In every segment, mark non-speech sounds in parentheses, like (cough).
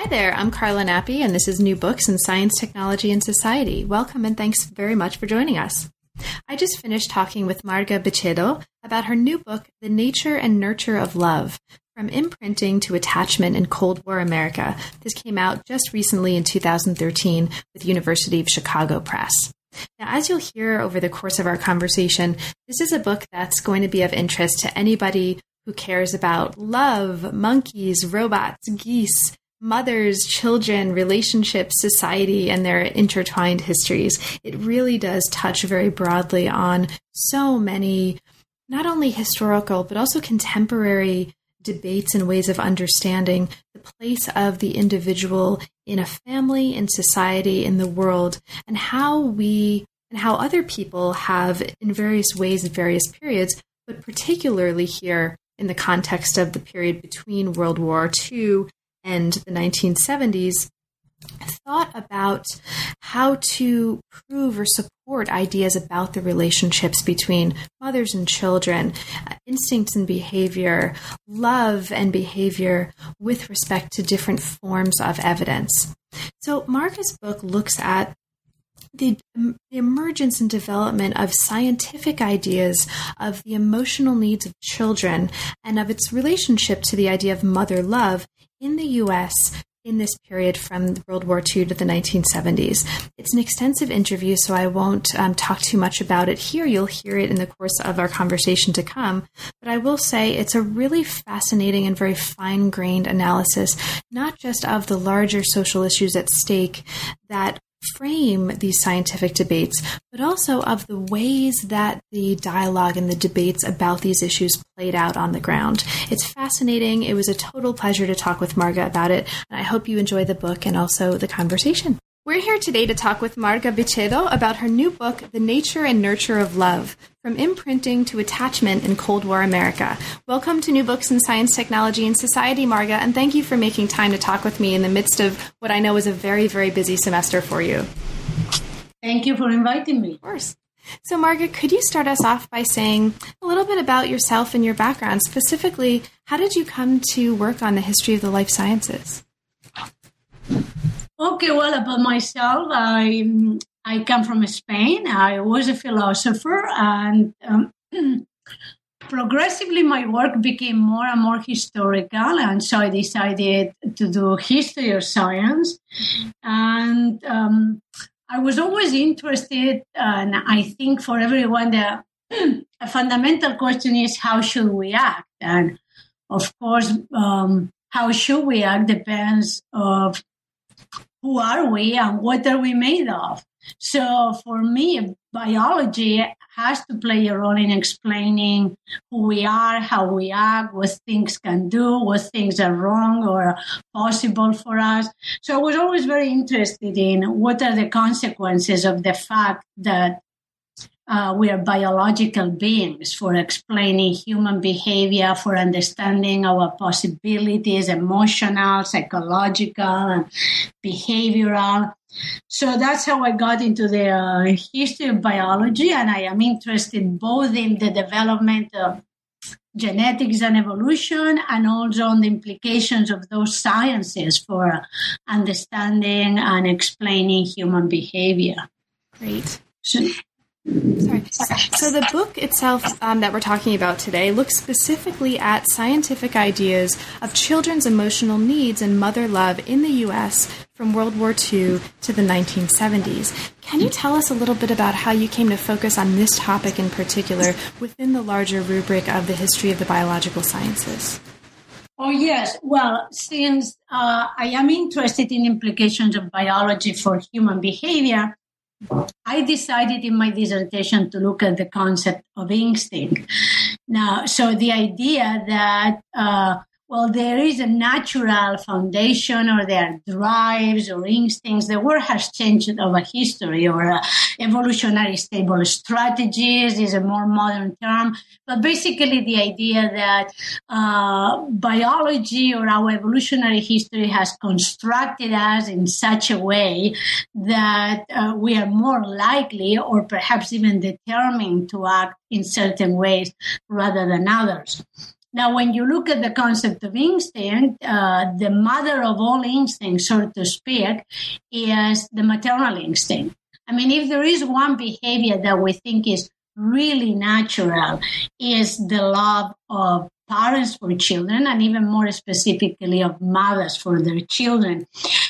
Hi there, I'm Carla Nappi, and this is New Books in Science, Technology, and Society. Welcome and thanks very much for joining us. I just finished talking with Marga Vicedo about her new book, The Nature and Nurture of Love From Imprinting to Attachment in Cold War America. This came out just recently in 2013 with University of Chicago Press. Now, as you'll hear over the course of our conversation, this is a book that's going to be of interest to anybody who cares about love, monkeys, robots, geese, mothers, children, relationships, society, and their intertwined histories. It really does touch very broadly on so many, not only historical, but also contemporary debates and ways of understanding the place of the individual in a family, in society, in the world, and how we and how other people have, in various ways, in various periods, but particularly here in the context of the period between World War II and the 1970s thought about how to prove or support ideas about the relationships between mothers and children, uh, instincts and behavior, love and behavior with respect to different forms of evidence. So, Marga's book looks at the, the, emergence and development of scientific ideas of the emotional needs of children and of its relationship to the idea of mother love in the US in this period from World War II to the 1970s. It's an extensive interview, so I won't um, talk too much about it here. You'll hear it in the course of our conversation to come. But I will say it's a really fascinating and very fine grained analysis, not just of the larger social issues at stake that frame these scientific debates, but also of the ways that the dialogue and the debates about these issues played out on the ground. It's fascinating. It was a total pleasure to talk with Marga about it, and I hope you enjoy the book and also the conversation. We're here today to talk with Marga Vicedo about her new book, The Nature and Nurture of Love From Imprinting to Attachment in Cold War America. Welcome to New Books in Science, Technology, and Society, Marga, and thank you for making time to talk with me in the midst of what I know is a very, very busy semester for you. Thank you for inviting me. Of course. So, Marga, could you start us off by saying a little bit about yourself and your background? Specifically, how did you come to work on the history of the life sciences? Okay, well, about myself, I I come from Spain. I was a philosopher, and um, (clears throat) progressively my work became more and more historical, and so I decided to do history of science. And um, I was always interested, and I think for everyone, the (clears throat) a fundamental question is how should we act, and of course. Um, how should we act depends of who are we and what are we made of? So for me, biology has to play a role in explaining who we are, how we act, what things can do, what things are wrong or possible for us. So I was always very interested in what are the consequences of the fact that uh, we are biological beings for explaining human behavior, for understanding our possibilities, emotional, psychological, and behavioral. So that's how I got into the uh, history of biology, and I am interested both in the development of genetics and evolution, and also on the implications of those sciences for understanding and explaining human behavior. Great. So, Sorry. So the book itself um, that we're talking about today looks specifically at scientific ideas of children's emotional needs and mother love in the U.S. from World War II to the 1970s. Can you tell us a little bit about how you came to focus on this topic in particular within the larger rubric of the history of the biological sciences? Oh, yes. Well, since uh, I am interested in implications of biology for human behavior, I decided in my dissertation to look at the concept of instinct. Now, so the idea that uh, well, there is a natural foundation or there are drives or instincts. The word has changed over history or uh, evolutionary stable strategies is a more modern term. But basically the idea that uh, biology or our evolutionary history has constructed us in such a way that uh, we are more likely or perhaps even determined to act in certain ways rather than others. Now, when you look at the concept of instinct, uh, the mother of all instincts, so to speak, is the maternal instinct. I mean, if there is one behavior that we think is really natural, is the love of parents for children and even more specifically of mothers for their children.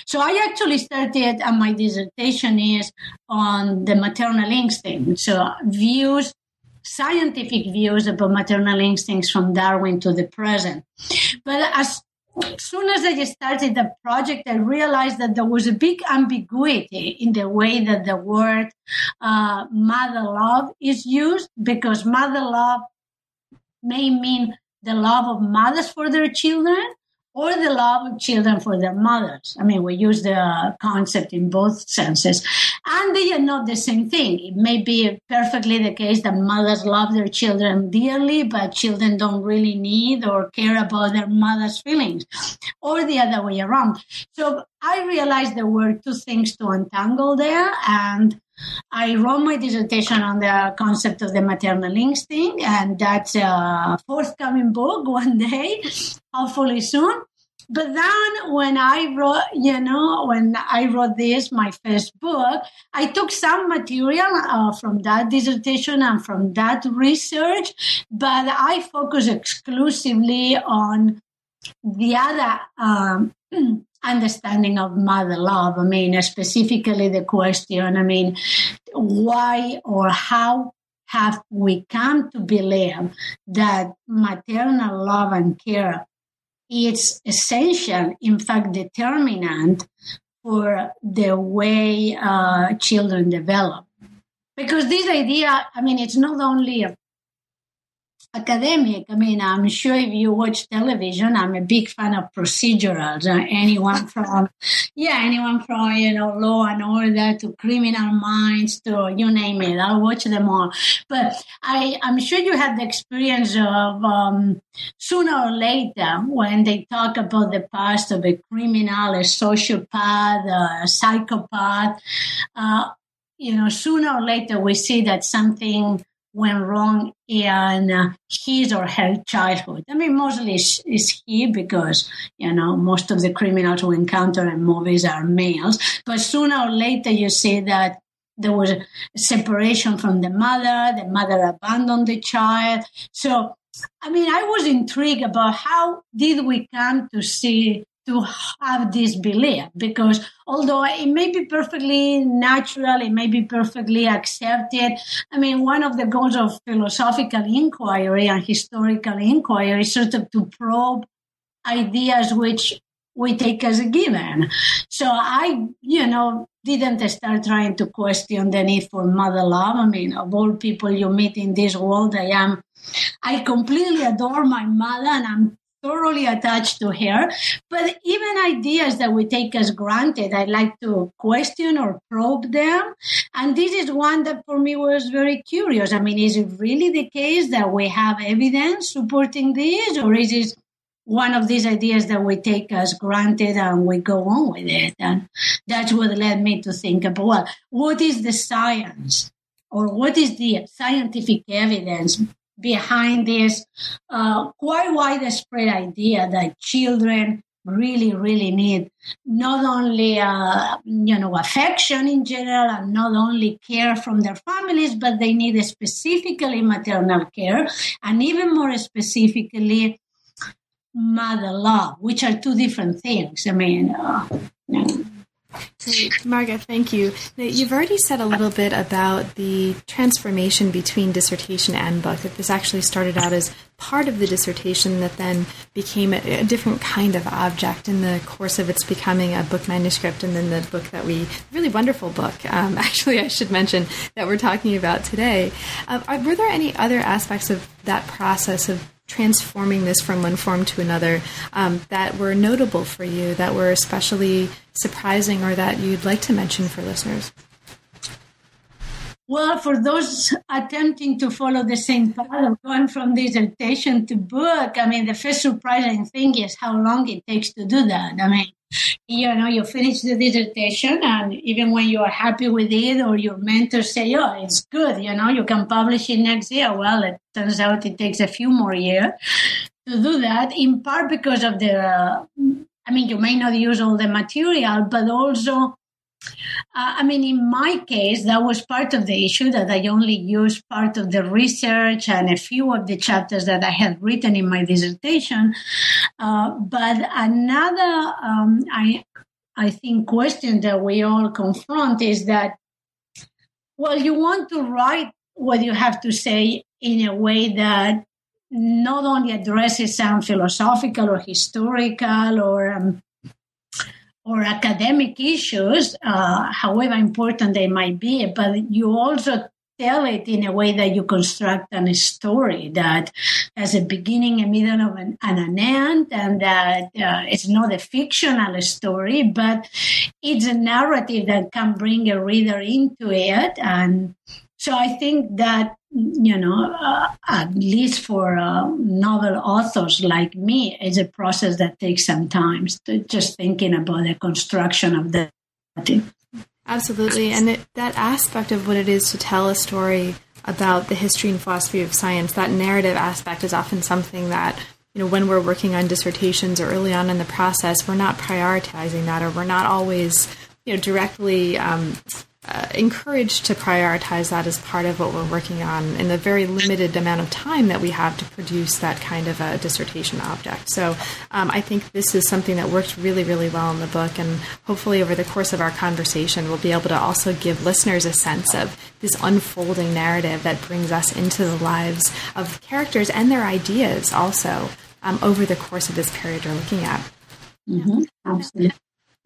So I actually started, and my dissertation is on the maternal instinct. So views scientific views about maternal instincts from Darwin to the present. But as soon as I started the project, I realized that there was a big ambiguity in the way that the word uh, mother love is used because mother love may mean the love of mothers for their children, or the love of children for their mothers. I mean, we use the concept in both senses. And they are not the same thing. It may be perfectly the case that mothers love their children dearly, but children don't really need or care about their mother's feelings, or the other way around. So I realized there were two things to untangle there, and I wrote my dissertation on the concept of the maternal instinct, and that's a forthcoming book (laughs) one day, hopefully soon. But then when I wrote, you know, when I wrote this, my first book, I took some material uh, from that dissertation and from that research, but I focus exclusively on the other um, understanding of mother love. I mean, specifically the question, I mean, why or how have we come to believe that maternal love and care is essential, in fact, determinant for the way uh, children develop. Because this idea, I mean, it's not only a academic. I mean, I'm sure if you watch television, I'm a big fan of procedurals. Uh, anyone (laughs) from, yeah, anyone from, you know, law and order to criminal minds to you name it. I'll watch them all. But I, I'm sure you had the experience of um, sooner or later when they talk about the past of a criminal, a sociopath, a psychopath. Uh, you know, sooner or later we see that something went wrong in uh, his or her childhood. I mean, mostly it's, he because, you know, most of the criminals we encounter in movies are males. But sooner or later, you see that there was separation from the mother, the mother abandoned the child. So, I mean, I was intrigued about how did we come to see to have this belief because although it may be perfectly natural, it may be perfectly accepted. I mean, one of the goals of philosophical inquiry and historical inquiry is sort of to probe ideas which we take as a given. So I, you know, didn't start trying to question the need for mother love. I mean, of all people you meet in this world, I am, I completely adore my mother and I'm thoroughly attached to her. But even ideas that we take as granted, I like to question or probe them. And this is one that for me was very curious. I mean, is it really the case that we have evidence supporting this, or is it one of these ideas that we take as granted and we go on with it? And that's what led me to think about well, what is the science? Or what is the scientific evidence behind this uh, quite widespread idea that children really, really need not only, uh, you know, affection in general and not only care from their families, but they need specifically maternal care and even more specifically mother love, which are two different things. I mean, uh, Great. Marga, thank you. You've already said a little bit about the transformation between dissertation and book, that this actually started out as part of the dissertation that then became a, a, different kind of object in the course of its becoming a book manuscript and then the book that we, really wonderful book, um, (laughs) actually, I should mention, that we're talking about today. Uh, were there any other aspects of that process of transforming this from one form to another um, that were notable for you, that were especially surprising, or that you'd like to mention for listeners? Well, for those attempting to follow the same path of going from dissertation to book, I mean, the first surprising thing is how long it takes to do that. I mean, you know, you finish the dissertation, and even when you are happy with it, or your mentor say, "Oh, it's good," you know, you can publish it next year. Well, it turns out it takes a few more years to do that. In part because of the, uh, I mean, you may not use all the material, but also uh, I mean, in my case, that was part of the issue that I only used part of the research and a few of the chapters that I had written in my dissertation. Uh, but another, um, I, I think, question that we all confront is that, well, you want to write what you have to say in a way that not only addresses some philosophical or historical or um, or academic issues, uh, however important they might be, but you also tell it in a way that you construct a story that has a beginning, a middle, of an, and an end, and that uh, it's not a fictional story, but it's a narrative that can bring a reader into it. And so I think that you know, uh, at least for uh, novel authors like me, it's a process that takes some time. to just thinking about the construction of the. Absolutely, and it, that aspect of what it is to tell a story about the history and philosophy of science, that narrative aspect is often something that you know when we're working on dissertations or early on in the process, we're not prioritizing that, or we're not always you know directly. Um, uh, encouraged to prioritize that as part of what we're working on in the very limited amount of time that we have to produce that kind of a dissertation object. So um, I think this is something that worked really, really well in the book, and hopefully over the course of our conversation, we'll be able to also give listeners a sense of this unfolding narrative that brings us into the lives of characters and their ideas also um, over the course of this period we're looking at. Mm-hmm. Absolutely.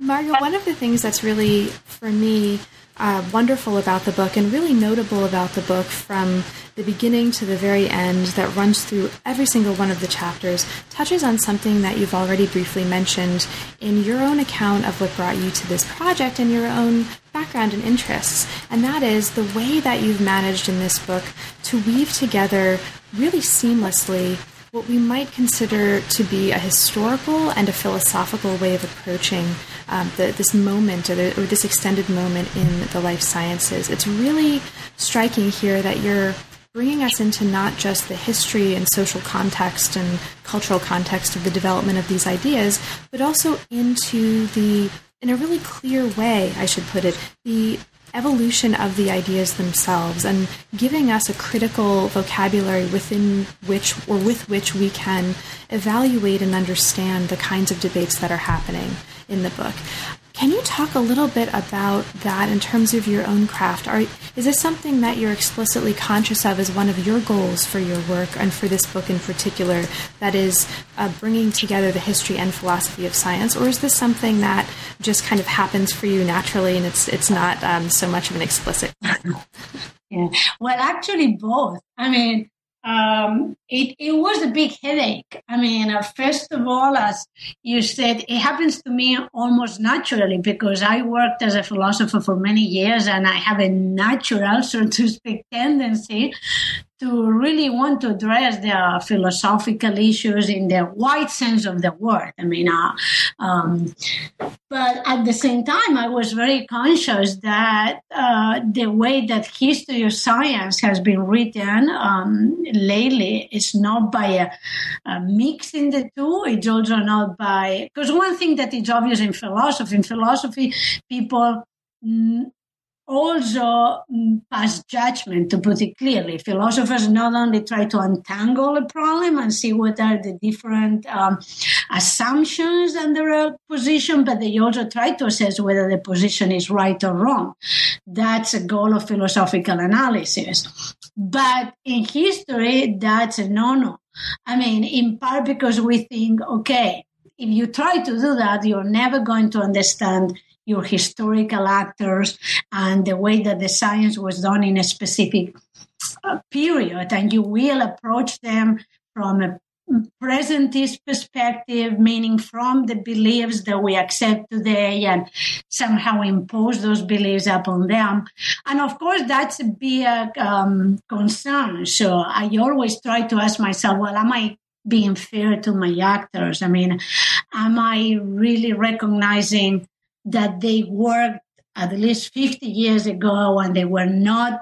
Marga, one of the things that's really, for me, uh, wonderful about the book and really notable about the book from the beginning to the very end that runs through every single one of the chapters touches on something that you've already briefly mentioned in your own account of what brought you to this project and your own background and interests. And that is the way that you've managed in this book to weave together really seamlessly what we might consider to be a historical and a philosophical way of approaching um, the, this moment or, the, or this extended moment in the life sciences. It's really striking here that you're bringing us into not just the history and social context and cultural context of the development of these ideas, but also into the, in a really clear way, I should put it, the evolution of the ideas themselves and giving us a critical vocabulary within which or with which we can evaluate and understand the kinds of debates that are happening in the book. Can you talk a little bit about that in terms of your own craft? Are, is this something that you're explicitly conscious of as one of your goals for your work and for this book in particular, that is uh, bringing together the history and philosophy of science, or is this something that just kind of happens for you naturally and it's it's not um, so much of an explicit? (laughs) yeah. Well, actually, both. I mean, um, it, it was a big headache. I mean, uh, first of all, as you said, it happens to me almost naturally because I worked as a philosopher for many years and I have a natural, so to speak, tendency to really want to address the philosophical issues in the wide sense of the word. I mean, uh, um, but at the same time, I was very conscious that uh, the way that history of science has been written um, lately is not by a, a mixing the two. It's also not by because one thing that is obvious in philosophy, in philosophy, people also mm, pass judgment, to put it clearly. Philosophers not only try to untangle a problem and see what are the different um, assumptions under a position, but they also try to assess whether the position is right or wrong. That's a goal of philosophical analysis. But in history, that's a no-no. I mean, in part because we think, okay, if you try to do that, you're never going to understand your historical actors and the way that the science was done in a specific uh, period and you will approach them from a presentist perspective, meaning from the beliefs that we accept today and somehow impose those beliefs upon them. And of course, that's a big um, concern. So I always try to ask myself, well, am I being fair to my actors? I mean, am I really recognizing that they worked at least 50 years ago and they were not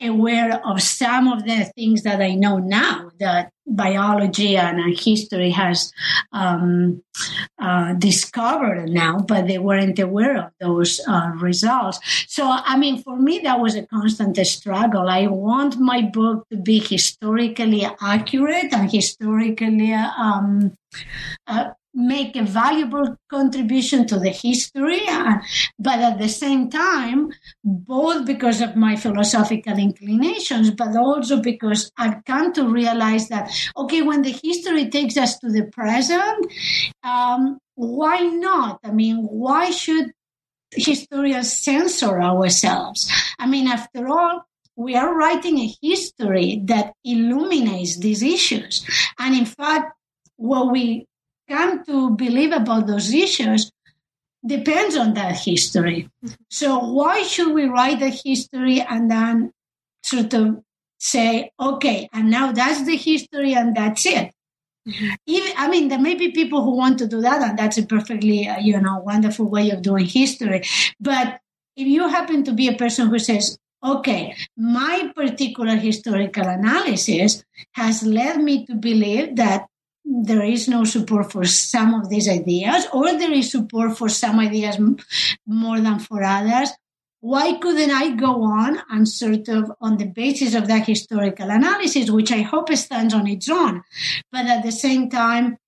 aware of some of the things that I know now that biology and history has um, uh, discovered now, but they weren't aware of those uh, results. So, I mean, for me, that was a constant struggle. I want my book to be historically accurate and historically um, uh, make a valuable contribution to the history, uh, but at the same time, both because of my philosophical inclinations, but also because I've come to realize that, okay, when the history takes us to the present, um, why not? I mean, why should historians censor ourselves? I mean, after all, we are writing a history that illuminates these issues. And in fact, what we come to believe about those issues depends on that history. So why should we write the history and then sort of say, okay, and now that's the history and that's it? Mm-hmm. Even, I mean, there may be people who want to do that, and that's a perfectly, uh, you know, wonderful way of doing history. But if you happen to be a person who says, okay, my particular historical analysis has led me to believe that there is no support for some of these ideas, or there is support for some ideas more than for others. Why couldn't I go on and sort of, on the basis of that historical analysis, which I hope stands on its own, but at the same time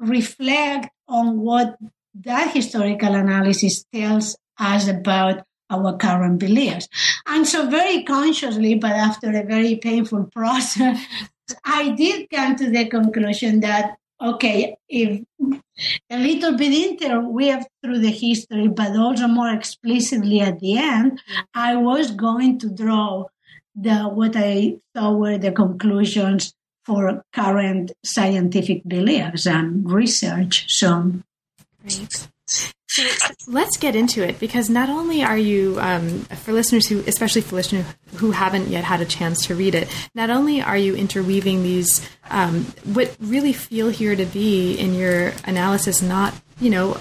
reflect on what that historical analysis tells us about our current beliefs. And so, very consciously, but after a very painful (laughs) process, I did come to the conclusion that okay, if a little bit interweave through the history, but also more explicitly at the end, I was going to draw the what I thought were the conclusions for current scientific beliefs and research. So, Great. So let's get into it because not only are you, um, for listeners who, especially for listeners who haven't yet had a chance to read it, not only are you interweaving these, um, what really feel here to be in your analysis, not, you know,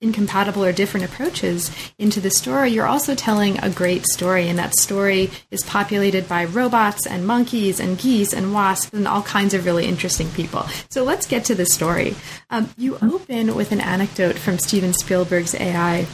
incompatible or different approaches into the story, you're also telling a great story. And that story is populated by robots and monkeys and geese and wasps and all kinds of really interesting people. So let's get to the story. Um, you open with an anecdote from Steven Spielberg's AI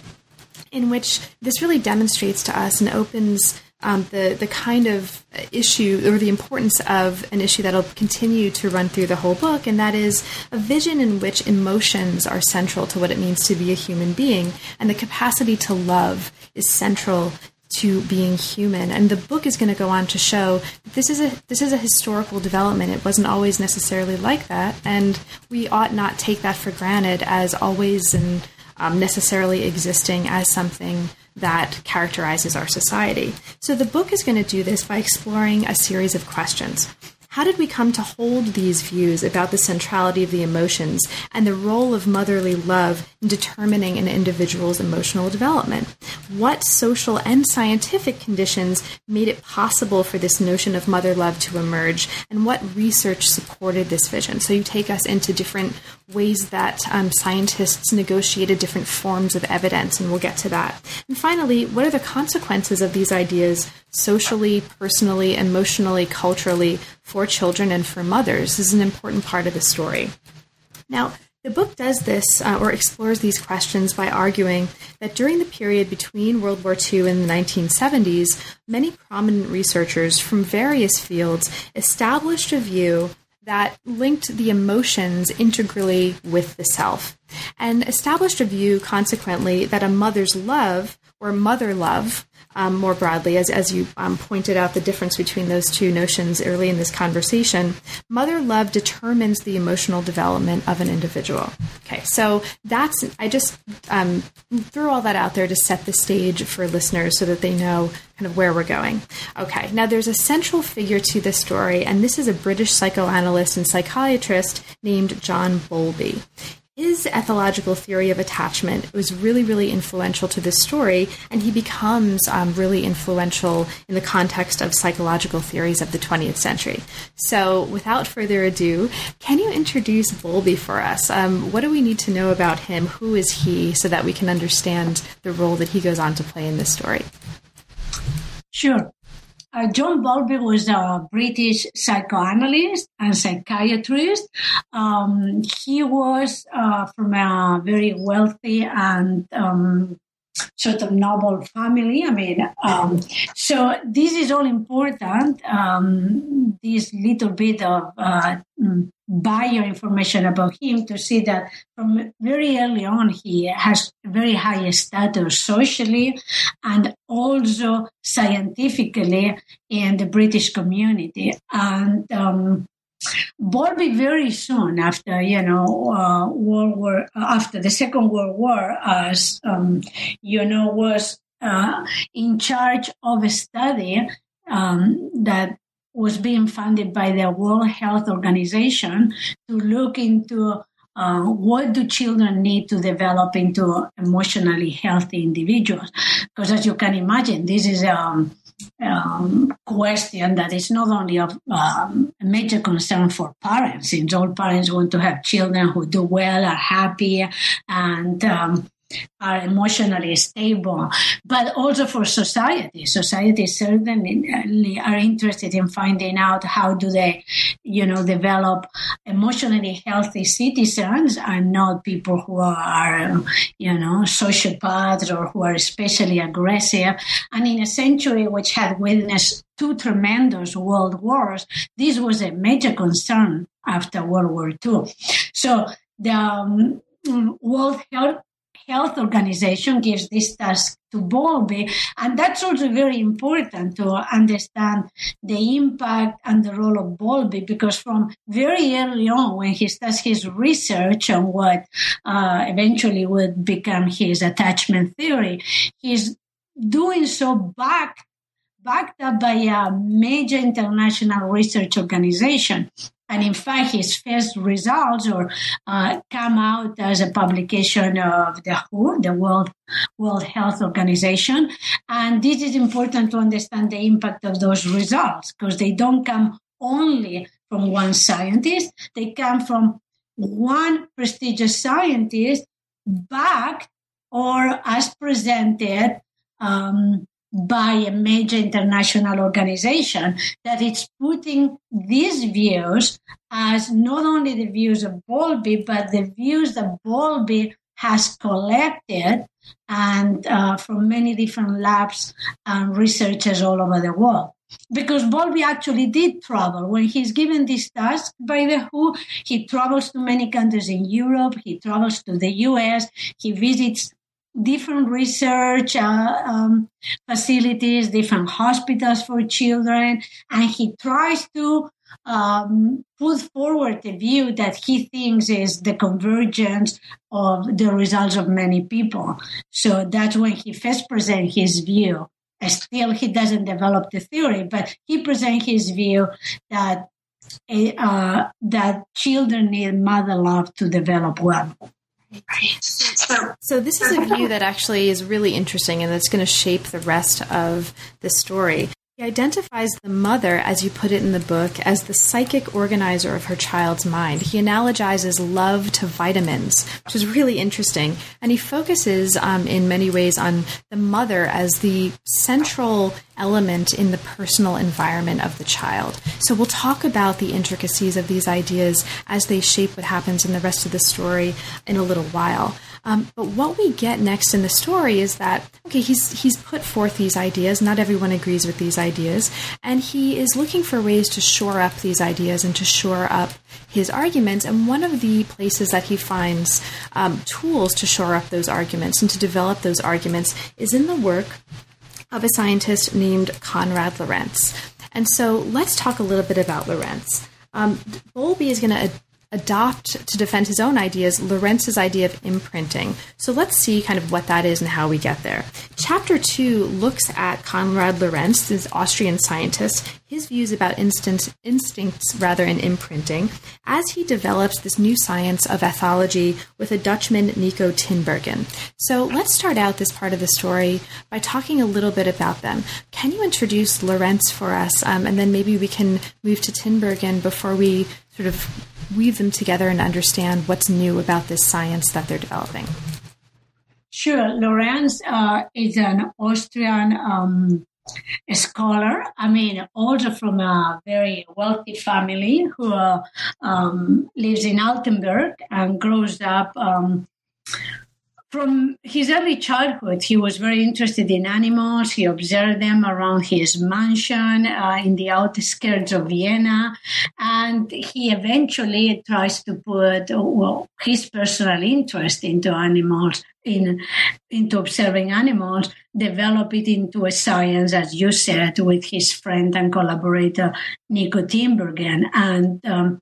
in which this really demonstrates to us and opens um, the the kind of issue or the importance of an issue that'll continue to run through the whole book, and that is a vision in which emotions are central to what it means to be a human being, and the capacity to love is central to being human. And the book is going to go on to show this is a this is a historical development. It wasn't always necessarily like that, and we ought not take that for granted as always and um, necessarily existing as something that characterizes our society. So the book is going to do this by exploring a series of questions. How did we come to hold these views about the centrality of the emotions and the role of motherly love in determining an individual's emotional development? What social and scientific conditions made it possible for this notion of mother love to emerge, and what research supported this vision? So you take us into different ways that um, scientists negotiated different forms of evidence, and we'll get to that. And finally, what are the consequences of these ideas socially, personally, emotionally, culturally for children and for mothers is an important part of the story. Now, the book does this uh, or explores these questions by arguing that during the period between World War II and the 1970s, many prominent researchers from various fields established a view that linked the emotions integrally with the self and established a view, consequently, that a mother's love or mother love, um, more broadly, as, as you um, pointed out the difference between those two notions early in this conversation, mother love determines the emotional development of an individual. Okay, so that's, I just um, threw all that out there to set the stage for listeners so that they know kind of where we're going. Okay, now there's a central figure to this story, and this is a British psychoanalyst and psychiatrist named John Bowlby his ethological theory of attachment was really, really influential to this story, and he becomes um, really influential in the context of psychological theories of the 20th century. So, without further ado, can you introduce Bowlby for us? Um, what do we need to know about him? Who is he, so that we can understand the role that he goes on to play in this story? Sure. Uh, John Bowlby was a British psychoanalyst and psychiatrist. Um, he was uh, from a very wealthy and um, sort of noble family. I mean, um, so this is all important. Um, this little bit of uh, bio information about him to see that from very early on he has very high status socially and also scientifically in the British community. And um, Bowlby very soon after, you know, uh, World War, after the Second World War, as, um, you know, was uh, in charge of a study um, that was being funded by the World Health Organization to look into uh, what do children need to develop into emotionally healthy individuals? Because as you can imagine, this is um, um, question that is not only of um, a major concern for parents, since all parents want to have children who do well, are happy, and um, are emotionally stable, but also for society. Society certainly are interested in finding out how do they, you know, develop emotionally healthy citizens and not people who are, you know, sociopaths or who are especially aggressive. And in a century which had witnessed two tremendous world wars, this was a major concern after World War II. So the um, World Health Health Organization gives this task to Bowlby. And that's also very important to understand the impact and the role of Bowlby because from very early on, when he starts his research on what uh, eventually would become his attachment theory, he's doing so back backed up by a major international research organization and in fact, his first results or uh, come out as a publication of the WHO, the World World Health Organization. And this is important to understand the impact of those results because they don't come only from one scientist; they come from one prestigious scientist backed or as presented um, by a major international organization that it's putting these views as not only the views of Bowlby, but the views that Bowlby has collected and uh, from many different labs and researchers all over the world. Because Bowlby actually did travel. When he's given this task by the WHO, he travels to many countries in Europe, he travels to the US, he visits different research uh, um, facilities, different hospitals for children, and he tries to um, put forward a view that he thinks is the convergence of the results of many people. So that's when he first presents his view. Still, he doesn't develop the theory, but he presents his view that uh, that children need mother love to develop well. So, so this is a view that actually is really interesting and that's going to shape the rest of the story. He identifies the mother, as you put it in the book, as the psychic organizer of her child's mind. He analogizes love to vitamins, which is really interesting. And he focuses um, in many ways on the mother as the central element in the personal environment of the child. So we'll talk about the intricacies of these ideas as they shape what happens in the rest of the story in a little while. Um, but what we get next in the story is that okay, he's he's put forth these ideas. Not everyone agrees with these ideas, and he is looking for ways to shore up these ideas and to shore up his arguments. And one of the places that he finds um, tools to shore up those arguments and to develop those arguments is in the work of a scientist named Konrad Lorenz. And so let's talk a little bit about Lorenz. Um, Bowlby is going to adopt to defend his own ideas Lorenz's idea of imprinting. So let's see kind of what that is and how we get there. Chapter two looks at Konrad Lorenz, this Austrian scientist, his views about instinct, instincts rather in imprinting, as he develops this new science of ethology with a Dutchman, Nico Tinbergen. So let's start out this part of the story by talking a little bit about them. Can you introduce Lorenz for us, um, and then maybe we can move to Tinbergen before we sort of weave them together and understand what's new about this science that they're developing? Sure. Lorenz uh, is an Austrian um, scholar. I mean, also from a very wealthy family who uh, um, lives in Altenberg and grows up um, from his early childhood, he was very interested in animals. He observed them around his mansion uh, in the outskirts of Vienna. And he eventually tries to put well, his personal interest into animals, in, into observing animals, develop it into a science, as you said, with his friend and collaborator, Nico Tinbergen. And um,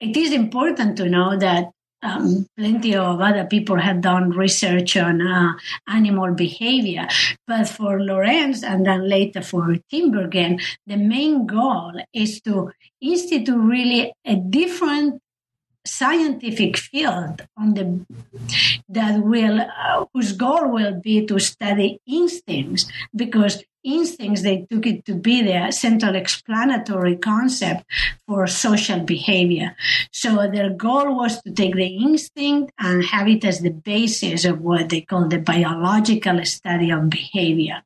it is important to know that um, plenty of other people have done research on uh, animal behavior. But for Lorenz and then later for Tinbergen, the main goal is to institute really a different scientific field on the that will uh, whose goal will be to study instincts because instincts they took it to be the central explanatory concept for social behavior. So their goal was to take the instinct and have it as the basis of what they call the biological study of behavior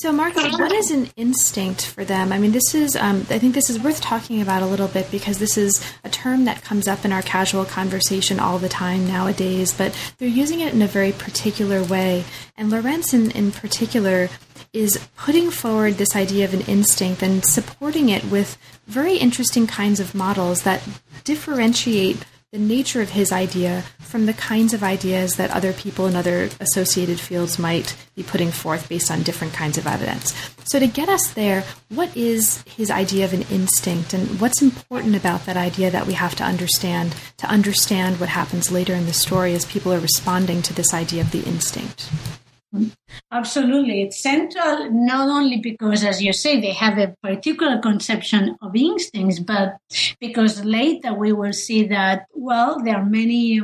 so, Marga, what is an instinct for them? I mean, this is, um, I think this is worth talking about a little bit because this is a term that comes up in our casual conversation all the time nowadays, but they're using it in a very particular way. And Lorenz, in, in particular, is putting forward this idea of an instinct and supporting it with very interesting kinds of models that differentiate the nature of his idea from the kinds of ideas that other people in other associated fields might be putting forth based on different kinds of evidence. So, to get us there, what is his idea of an instinct, and what's important about that idea that we have to understand to understand what happens later in the story as people are responding to this idea of the instinct? Absolutely. It's central not only because, as you say, they have a particular conception of instincts, but because later we will see that, well, there are many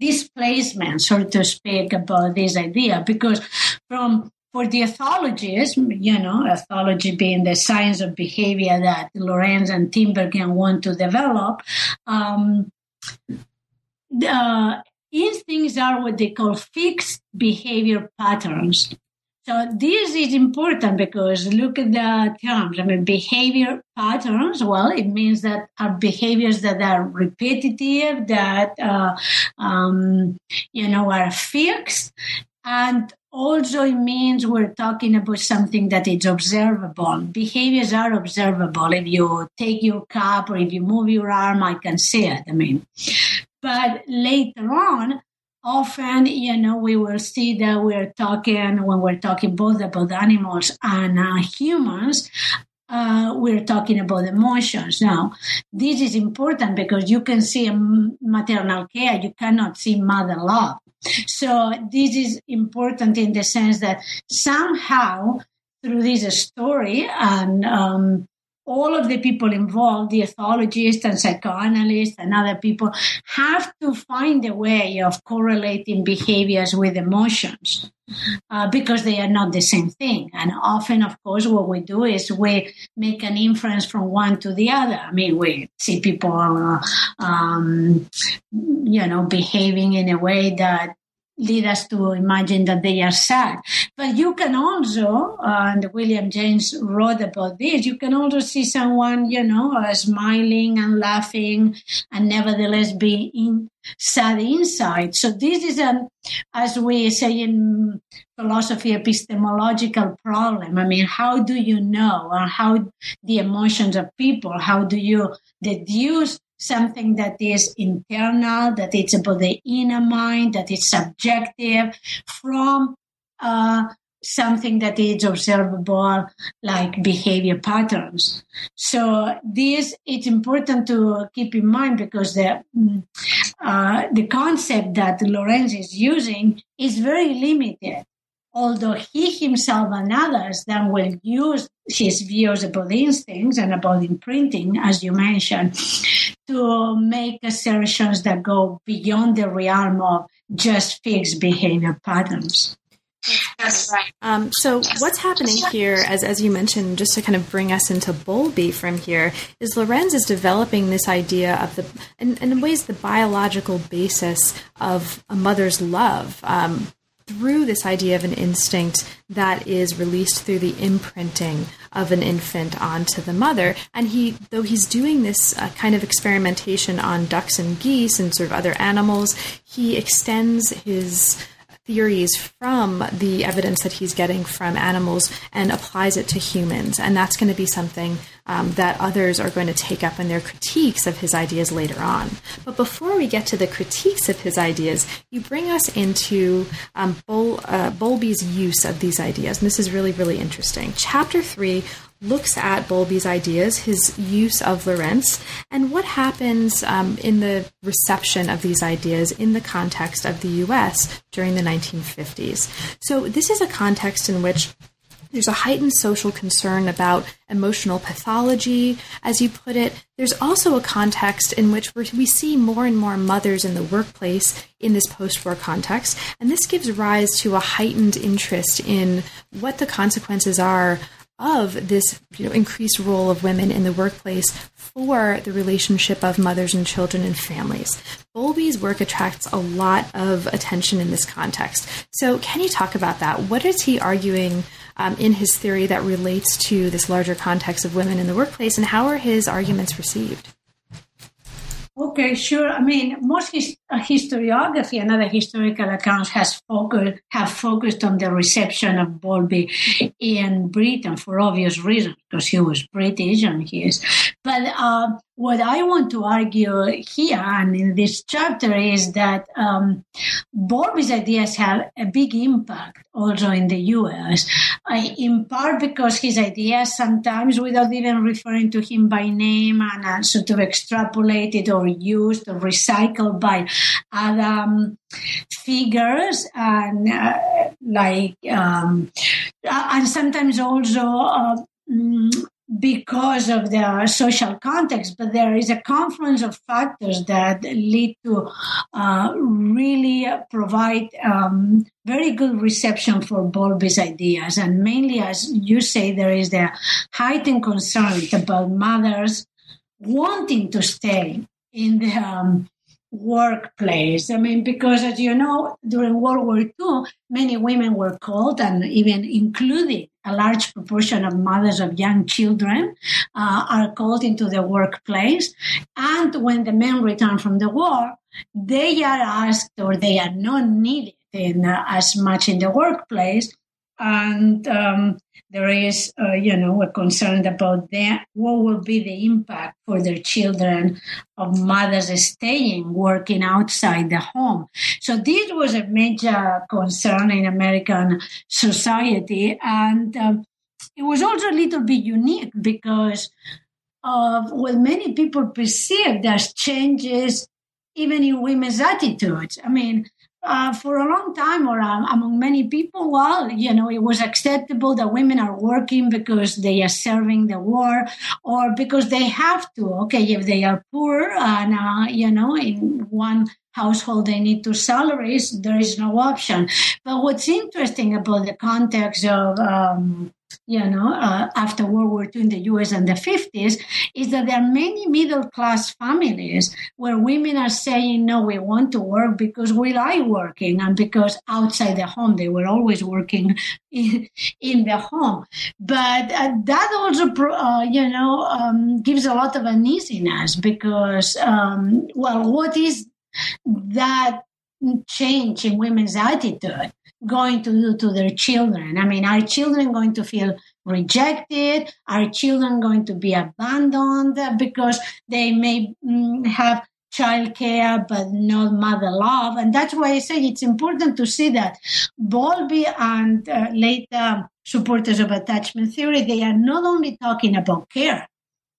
displacements, so to speak, about this idea. Because from for the ethologists, you know, ethology being the science of behavior that Lorenz and Tinbergen want to develop, um, uh, Instincts are what they call fixed behavior patterns. So this is important because look at the terms. I mean, behavior patterns. Well, it means that are behaviors that are repetitive, that uh, um, you know are fixed, and also it means we're talking about something that is observable. Behaviors are observable. If you take your cup or if you move your arm, I can see it. I mean, but later on, often, you know, we will see that we're talking, when we're talking both about animals and uh, humans, uh, we're talking about emotions. Now, this is important because you can see maternal care, you cannot see mother love. So this is important in the sense that somehow through this story and um, all of the people involved, the ethologists and psychoanalysts and other people, have to find a way of correlating behaviors with emotions uh, because they are not the same thing. And often, of course, what we do is we make an inference from one to the other. I mean, we see people, uh, um, you know, behaving in a way that lead us to imagine that they are sad. But you can also, uh, and William James wrote about this, you can also see someone, you know, uh, smiling and laughing and nevertheless being sad inside. So this is an, as we say in philosophy, epistemological problem. I mean, how do you know or how the emotions of people, how do you deduce something that is internal, that it's about the inner mind, that it's subjective from uh, something that is observable like behavior patterns. So this it's important to keep in mind because the uh, the concept that Lorenz is using is very limited although he himself and others then will use his views about instincts and about imprinting, as you mentioned, to make assertions that go beyond the realm of just fixed behavior patterns. That's right. Um, so what's happening here, as as you mentioned, just to kind of bring us into Bowlby from here, is Lorenz is developing this idea of the, in, in ways, the biological basis of a mother's love. Um, through this idea of an instinct that is released through the imprinting of an infant onto the mother. And he, though he's doing this uh, kind of experimentation on ducks and geese and sort of other animals, he extends his theories from the evidence that he's getting from animals and applies it to humans. And that's going to be something um, that others are going to take up in their critiques of his ideas later on. But before we get to the critiques of his ideas, you bring us into um, uh, use of these ideas. And this is really, really interesting. Chapter three looks at Bowlby's ideas, his use of Lorenz, and what happens um, in the reception of these ideas in the context of the US during the 1950s. So, this is a context in which there's a heightened social concern about emotional pathology, as you put it. There's also a context in which we see more and more mothers in the workplace in this post war context. And this gives rise to a heightened interest in what the consequences are of this you know, increased role of women in the workplace for the relationship of mothers and children and families. Bowlby's work attracts a lot of attention in this context. So, can you talk about that? What is he arguing um, in his theory that relates to this larger context of women in the workplace, and how are his arguments received? Okay, sure. I mean, most his, uh, historiography and other historical accounts has focused have focused on the reception of Bowlby in Britain for obvious reasons, because he was British and he is. But uh, what I want to argue here and in this chapter is that um, ideas have a big impact also in the US, uh, in part because his ideas sometimes, without even referring to him by name, and uh, sort of extrapolated or used or recycled by other um, figures and uh, like, um, and sometimes also uh, mm, because of the social context, but there is a confluence of factors that lead to uh, really provide um, very good reception for Bowlby's ideas. And mainly, as you say, there is the heightened concern about mothers wanting to stay in the um, workplace. I mean, because as you know, during World War II, many women were called, and even including a large proportion of mothers of young children, uh, are called into the workplace. And when the men return from the war, they are asked or they are not needed in, uh, as much in the workplace and um, there is, uh, you know, a concern about that. What will be the impact for their children of mothers staying, working outside the home? So this was a major concern in American society, and um, it was also a little bit unique because of what many people perceived as changes even in women's attitudes. I mean, uh, for a long time or um, among many people, well, you know, it was acceptable that women are working because they are serving the war or because they have to. Okay, if they are poor and, uh, you know, in one household they need two salaries, there is no option. But what's interesting about the context of um, you know, uh, after World War II in the US and the 50s, is that there are many middle class families where women are saying, no, we want to work because we like working and because outside the home, they were always working (laughs) in, in the home. But uh, that also, uh, you know, um, gives a lot of uneasiness because, um, well, what is that change in women's attitude going to do to their children? I mean, are children going to feel rejected? Are children going to be abandoned because they may mm, have child care but not mother love? And that's why I say it's important to see that Bowlby and uh, later supporters of attachment theory, they are not only talking about care.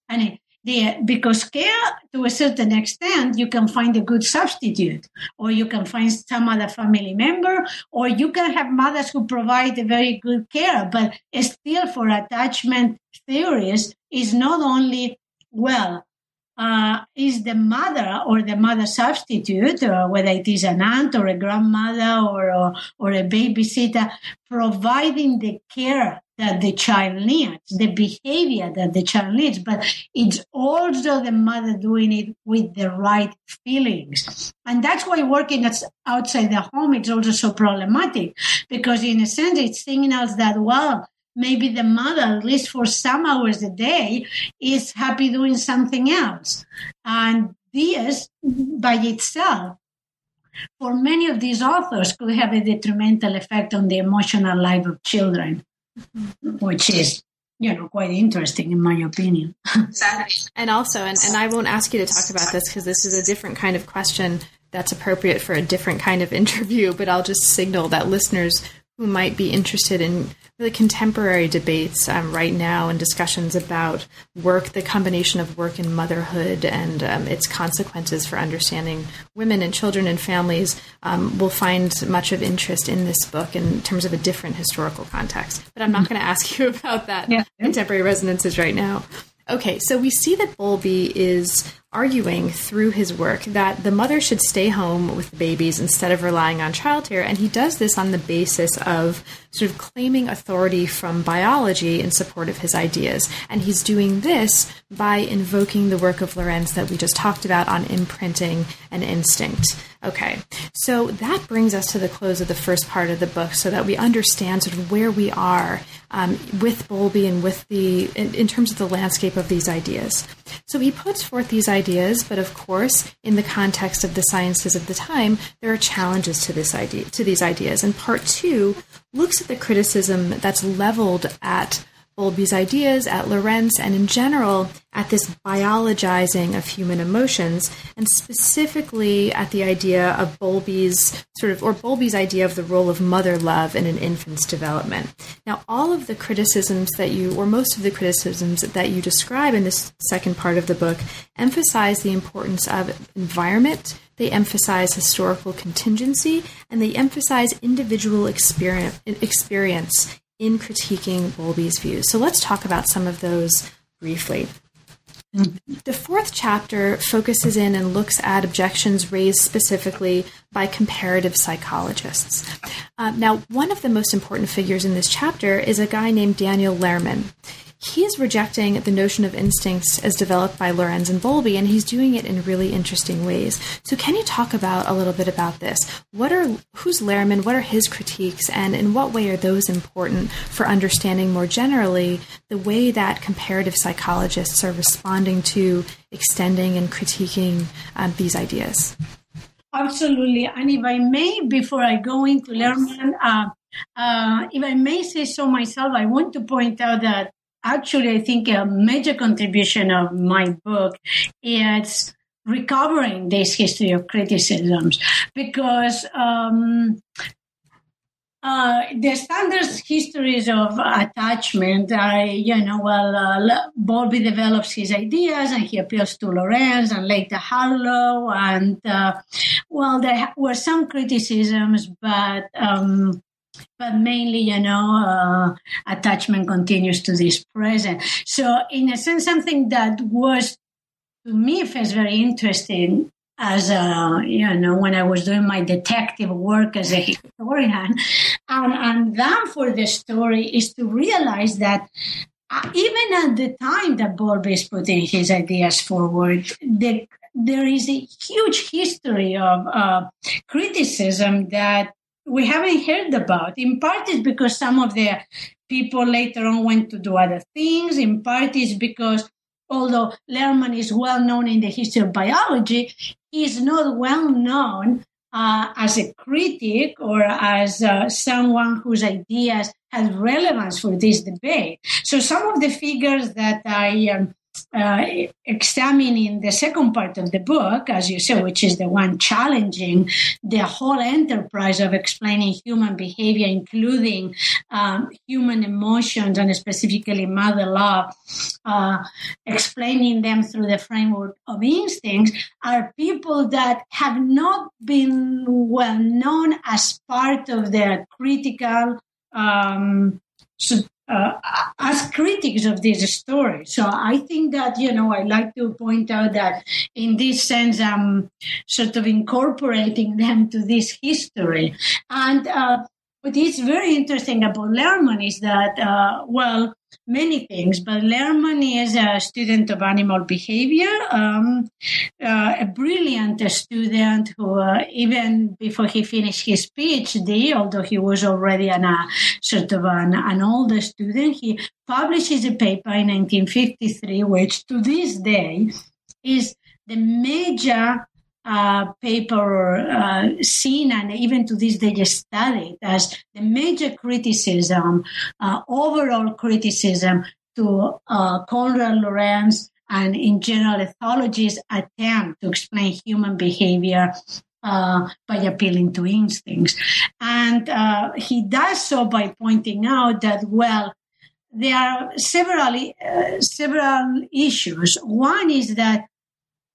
I mean, the, because care to a certain extent you can find a good substitute or you can find some other family member or you can have mothers who provide a very good care but still for attachment theories is not only well uh, is the mother or the mother substitute, or whether it is an aunt or a grandmother or, or, or a babysitter, providing the care that the child needs, the behavior that the child needs, but it's also the mother doing it with the right feelings. And that's why working outside the home is also so problematic because in a sense it signals that, well, maybe the mother, at least for some hours a day, is happy doing something else. And this by itself for many of these authors could have a detrimental effect on the emotional life of children which is you know quite interesting in my opinion. And also and, and i won't ask you to talk about this because this is a different kind of question that's appropriate for a different kind of (laughs) interview but i'll just signal that listeners who might be interested in the contemporary debates um, right now and discussions about work, the combination of work and motherhood and um, its consequences for understanding women and children and families um, will find much of interest in this book in terms of a different historical context. But I'm not mm-hmm. going to ask you (laughs) about that yeah. contemporary resonances right now. Okay, so we see that Bowlby is arguing through his work that the mother should stay home with the babies instead of relying on childcare, and he does this on the basis of sort of claiming authority from biology in support of his ideas. And he's doing this by invoking the work of Lorenz that we just talked about on imprinting and instinct. Okay, so that brings us to the close of the first part of the book so that we understand sort of where we are um, with Bowlby and with the, in, in terms of the landscape of these ideas. So he puts forth these ideas, but of course, in the context of the sciences of the time, there are challenges to this idea, to these ideas. And part two looks at the criticism that's leveled at Bowlby's ideas, at Lorenz, and in general at this biologizing of human emotions, and specifically at the idea of Bowlby's sort of, or Bowlby's idea of the role of mother love in an infant's development. Now, all of the criticisms that you, or most of the criticisms that you describe in this second part of the book, emphasize the importance of environment. They emphasize historical contingency and they emphasize individual experience, experience in critiquing Bowlby's views. So let's talk about some of those briefly. The fourth chapter focuses in and looks at objections raised specifically by comparative psychologists. Uh, now, one of the most important figures in this chapter is a guy named Daniel Lehrman he is rejecting the notion of instincts as developed by Lorenz and Bowlby, and he's doing it in really interesting ways. So, can you talk about a little bit about this? What are who's Lehrman? What are his critiques, and in what way are those important for understanding more generally the way that comparative psychologists are responding to extending and critiquing um, these ideas? Absolutely, and if I may, before I go into Lehrman. Uh, uh, if I may say so myself, I want to point out that actually, I think a major contribution of my book is recovering this history of criticisms because um, uh, the standard histories of attachment are, you know, well, uh, Bowlby develops his ideas and he appeals to Lorenz and later Harlow. And, uh, well, there were some criticisms, but um, but mainly, you know, uh, attachment continues to this present. So, in a sense, something that was to me first very interesting as a, you know, when I was doing my detective work as a historian. And, and then for the story is to realize that uh, even at the time that Bowlby is putting his ideas forward, the, there is a huge history of uh, criticism that we haven't heard about. In part, it's because some of the people later on went to do other things. In part, it's because although Lehrman is well known in the history of biology, he is not well known uh, as a critic or as uh, someone whose ideas has relevance for this debate. So some of the figures that I um, uh, examining the second part of the book, as you say, which is the one challenging the whole enterprise of explaining human behavior, including um, human emotions and specifically mother love, uh, explaining them through the framework of instincts, are people that have not been well known as part of the critical um, uh, as critics of this story. So I think that, you know, I like to point out that in this sense, I'm sort of incorporating (laughs) them to this history. And uh, what is very interesting about Lehrman is that, uh, well, many things, but Lehrman is a student of animal behavior, um, uh, a brilliant student who, uh, even before he finished his PhD, although he was already an, uh, sort of an, an older student, he publishes a paper in 1953, which to this day is the major uh, paper uh, seen and even to this day studied as the major criticism, uh, overall criticism to uh, Konrad Lorenz and in general ethology's attempt to explain human behavior uh, by appealing to instincts. And uh, he does so by pointing out that, well, there are several, uh, several issues. One is that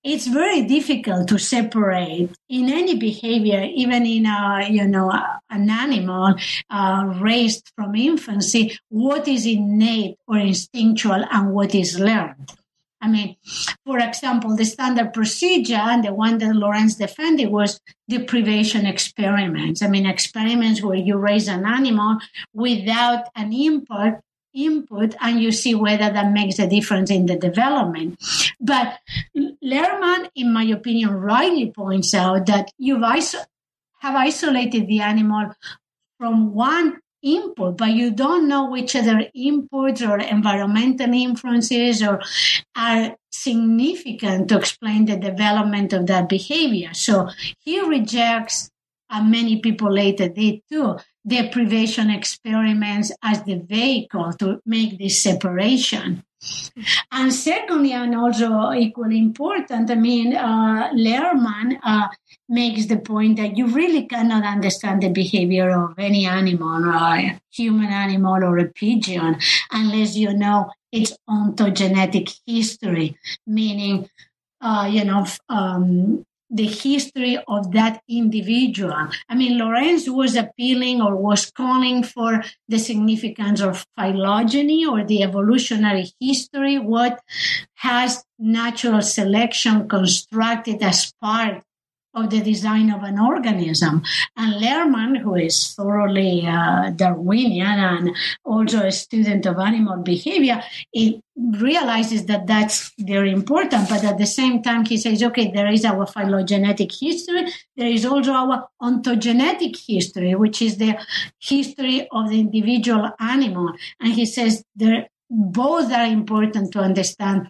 it's very difficult to separate in any behavior, even in a, you know, an animal uh, raised from infancy, what is innate or instinctual and what is learned. I mean, for example, the standard procedure and the one that Lorenz defended was deprivation experiments. I mean, experiments where you raise an animal without an input input and you see whether that makes a difference in the development. But Lehrman, in my opinion, rightly points out that you iso- have isolated the animal from one input, but you don't know which other inputs or environmental influences or are significant to explain the development of that behavior. So he rejects, and many people later did too, deprivation experiments as the vehicle to make this separation. And secondly, and also equally important, I mean, uh, Lehrman uh, makes the point that you really cannot understand the behavior of any animal, a human animal or a pigeon, unless you know its ontogenetic history, meaning, uh, you know, um, the history of that individual. I mean, Lorenz was appealing or was calling for the significance of phylogeny or the evolutionary history, what has natural selection constructed as part of the design of an organism. And Lehrman, who is thoroughly uh, Darwinian and also a student of animal behavior, it realizes that that's very important. But at the same time, he says, okay, there is our phylogenetic history. There is also our ontogenetic history, which is the history of the individual animal. And he says there both are important to understand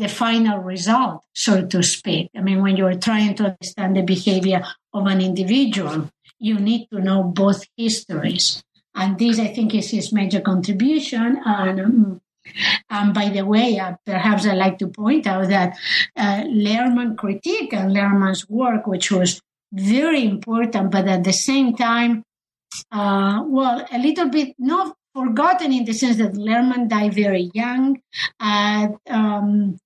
the final result, so to speak. I mean, when you're trying to understand the behavior of an individual, you need to know both histories. And this, I think, is his major contribution. And, um, and by the way, uh, perhaps I'd like to point out that uh, critique and Lehrman's work, which was very important, but at the same time, uh, well, a little bit not forgotten in the sense that Lehrman died very young at um,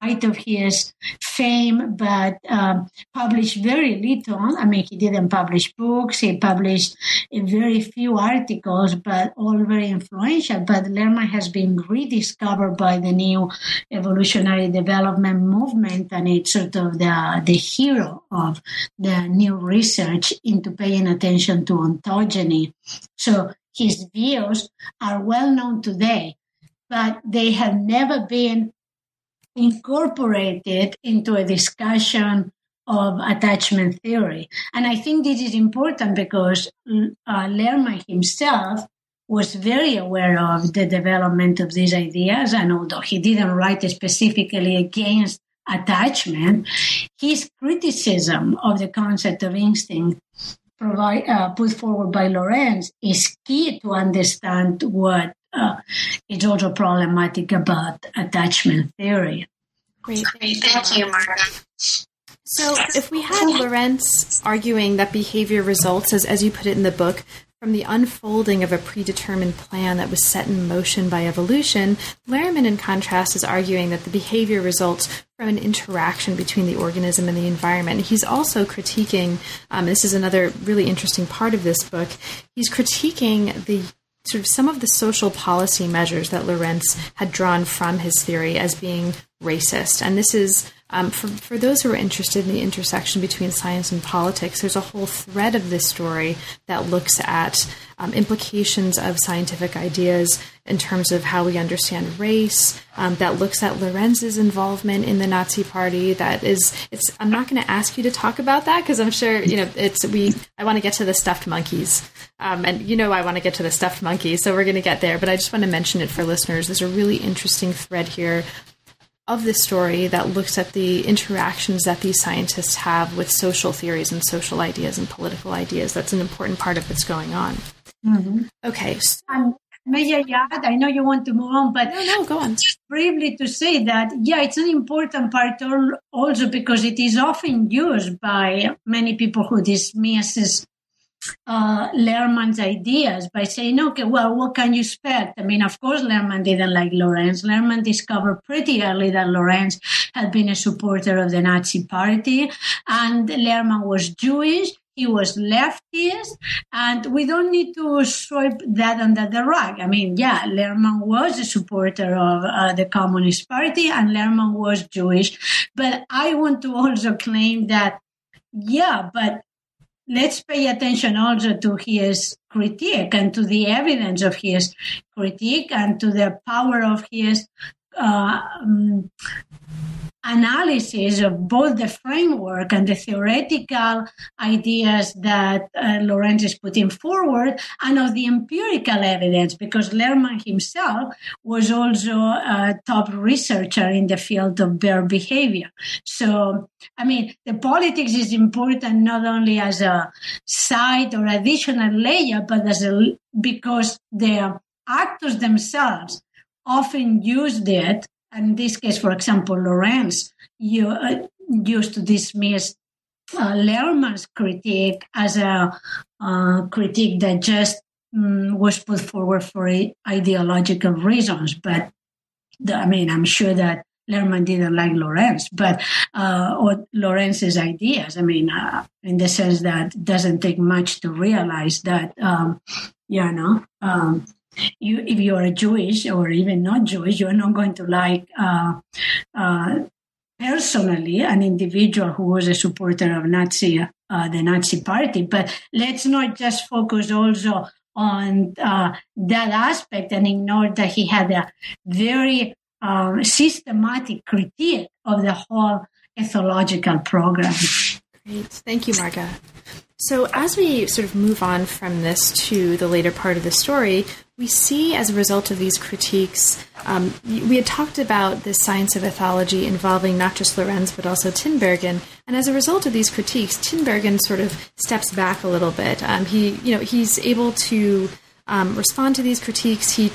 height of his fame, but um, published very little. I mean, he didn't publish books. He published very few articles, but all very influential. But Lehrman has been rediscovered by the new evolutionary development movement, and it's sort of the the hero of the new research into paying attention to ontogeny. So his views are well known today, but they have never been incorporated into a discussion of attachment theory. And I think this is important because uh, Lehrman himself was very aware of the development of these ideas. And although he didn't write specifically against attachment, his criticism of the concept of instinct provide, uh, put forward by Lorenz is key to understand what uh, is also problematic about attachment theory. Great, thank you, Marga. So, if we had Lorenz arguing that behavior results, as, as you put it in the book, from the unfolding of a predetermined plan that was set in motion by evolution, Lehrman, in contrast, is arguing that the behavior results from an interaction between the organism and the environment. He's also critiquing, um, this is another really interesting part of this book, he's critiquing the sort of some of the social policy measures that Lorenz had drawn from his theory as being racist. And this is, um, for, for those who are interested in the intersection between science and politics, there's a whole thread of this story that looks at um, implications of scientific ideas in terms of how we understand race, um, that looks at Lorenz's involvement in the Nazi Party. That is, it's. I'm not going to ask you to talk about that because I'm sure you know it's. We. I want to get to the stuffed monkeys, um, and you know I want to get to the stuffed monkeys, so we're going to get there. But I just want to mention it for listeners. There's a really interesting thread here of this story that looks at the interactions that these scientists have with social theories and social ideas and political ideas. That's an important part of what's going on. Mm-hmm. Okay. So, um, may I add? I know you want to move on, but no, no, go on. Just briefly to say that, yeah, it's an important part also because it is often used by many people who dismisses uh, Lehrman's ideas by saying, okay, well, what can you expect? I mean, of course, Lehrman didn't like Lorenz. Lehrman discovered pretty early that Lorenz had been a supporter of the Nazi party and Lehrman was Jewish. He was leftist, and we don't need to sweep that under the rug. I mean, yeah, Lehrman was a supporter of uh, the Communist Party, and Lehrman was Jewish. But I want to also claim that, yeah, but let's pay attention also to his critique and to the evidence of his critique and to the power of his uh, um, analysis of both the framework and the theoretical ideas that uh, Lorenz is putting forward and of the empirical evidence, because Lehrman himself was also a top researcher in the field of bear behavior. So, I mean, the politics is important not only as a side or additional layer, but as a, because the actors themselves often used it in this case, for example, Lorenz you, uh, used to dismiss uh, Lehrman's critique as a uh, critique that just um, was put forward for ideological reasons. But the, I mean, I'm sure that Lehrman didn't like Lorenz, but uh, or Lorenz's ideas. I mean, uh, in the sense that it doesn't take much to realize that, um, you know, um, you if you are Jewish or even not Jewish, you're not going to like uh, uh, personally an individual who was a supporter of Nazi uh, the Nazi Party. But let's not just focus also on uh, that aspect and ignore that he had a very um, systematic critique of the whole ethological program. Great, thank you, Marga. So, as we sort of move on from this to the later part of the story, we see as a result of these critiques, um, we had talked about the science of ethology involving not just Lorenz but also Tinbergen, and as a result of these critiques, Tinbergen sort of steps back a little bit. Um, he, you know, he's able to um, respond to these critiques. He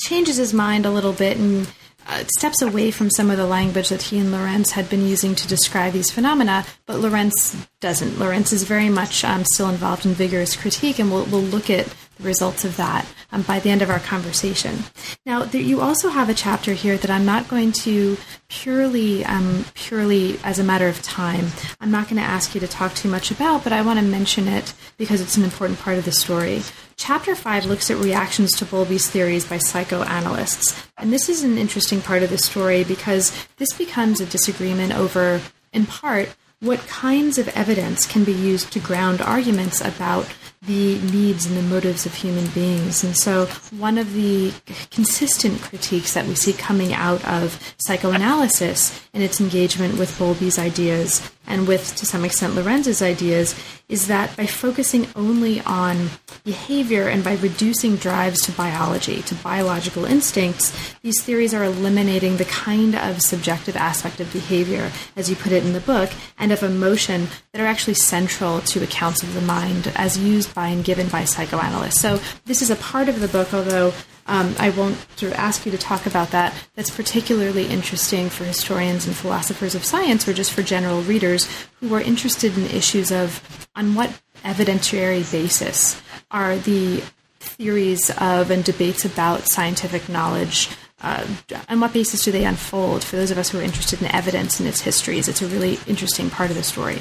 changes his mind a little bit and uh, steps away from some of the language that he and Lorenz had been using to describe these phenomena, but Lorenz doesn't. Lorenz is very much um, still involved in vigorous critique, and we'll, we'll look at the results of that um, by the end of our conversation. Now, there, you also have a chapter here that I'm not going to purely um, purely as a matter of time. I'm not going to ask you to talk too much about, but I want to mention it because it's an important part of the story. Chapter 5 looks at reactions to Bowlby's theories by psychoanalysts. And this is an interesting part of the story because this becomes a disagreement over, in part, what kinds of evidence can be used to ground arguments about the needs and the motives of human beings. And so, one of the consistent critiques that we see coming out of psychoanalysis in its engagement with Bowlby's ideas and with, to some extent, Lorenz's ideas is that by focusing only on behavior and by reducing drives to biology, to biological instincts, these theories are eliminating the kind of subjective aspect of behavior, as you put it in the book, and of emotion that are actually central to accounts of the mind as used by and given by psychoanalysts. So this is a part of the book, although um, I won't sort of ask you to talk about that. That's particularly interesting for historians and philosophers of science, or just for general readers who are interested in issues of on what evidentiary basis are the theories of and debates about scientific knowledge. Uh, on what basis do they unfold? For those of us who are interested in evidence and its histories, it's a really interesting part of the story.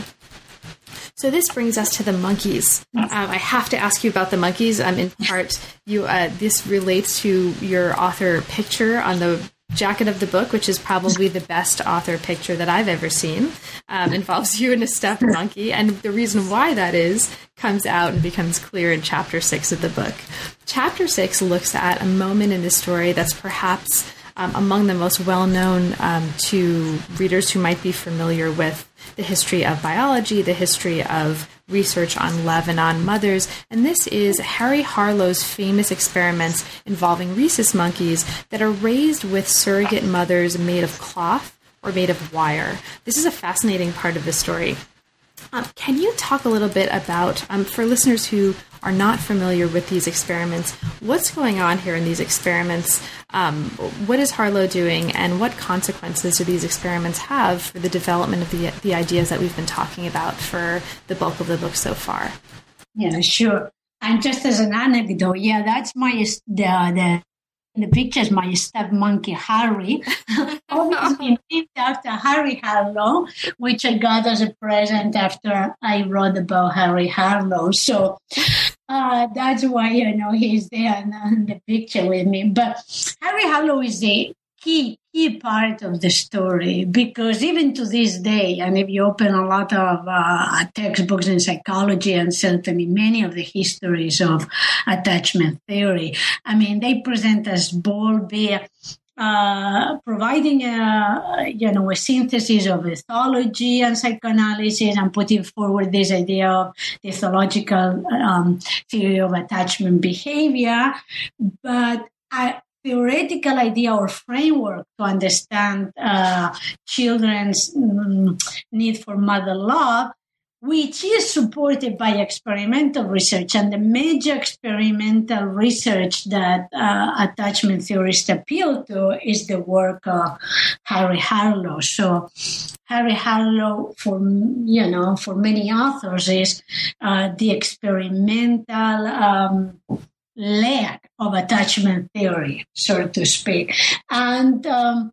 So this brings us to the monkeys. Um, I have to ask you about the monkeys. Um, in part, you uh, this relates to your author picture on the jacket of the book, which is probably the best author picture that I've ever seen. Um, involves you and a stuffed monkey, and the reason why that is comes out and becomes clear in chapter six of the book. Chapter six looks at a moment in the story that's perhaps um, among the most well known um, to readers who might be familiar with the history of biology, the history of research on Lebanon mothers, and this is Harry Harlow's famous experiments involving rhesus monkeys that are raised with surrogate mothers made of cloth or made of wire. This is a fascinating part of the story. Um, can you talk a little bit about, um, for listeners who are not familiar with these experiments, what's going on here in these experiments? Um, what is Harlow doing, and what consequences do these experiments have for the development of the, the ideas that we've been talking about for the bulk of the book so far? Yeah, sure. And just as an anecdote, yeah, that's my the, the the picture is my step monkey Harry, (laughs) obviously named after Harry Harlow, which I got as a present after I wrote about Harry Harlow. So uh, that's why you know he's there in, in the picture with me. But Harry Harlow is the key key part of the story because even to this day, and if you open a lot of uh, textbooks in psychology and certainly many of the histories of attachment theory, I mean, they present as Bowlby uh, providing a you know a synthesis of ethology and psychoanalysis and putting forward this idea of the ethological um, theory of attachment behavior, but I, theoretical idea or framework to understand uh, children's um, need for mother love, which is supported by experimental research. And the major experimental research that uh, attachment theorists appeal to is the work of Harry Harlow. So Harry Harlow, for you know, for many authors, is uh, the experimental um, leg of attachment theory, so to speak. And, um,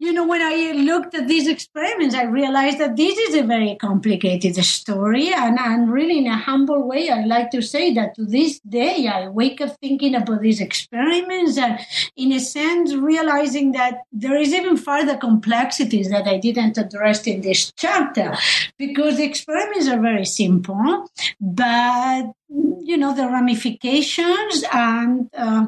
you know, when I looked at these experiments, I realized that this is a very complicated story. And, and really, in a humble way, I like to say that to this day, I wake up thinking about these experiments and, in a sense, realizing that there is even further complexities that I didn't address in this chapter because the experiments are very simple, but you know, the ramifications and uh,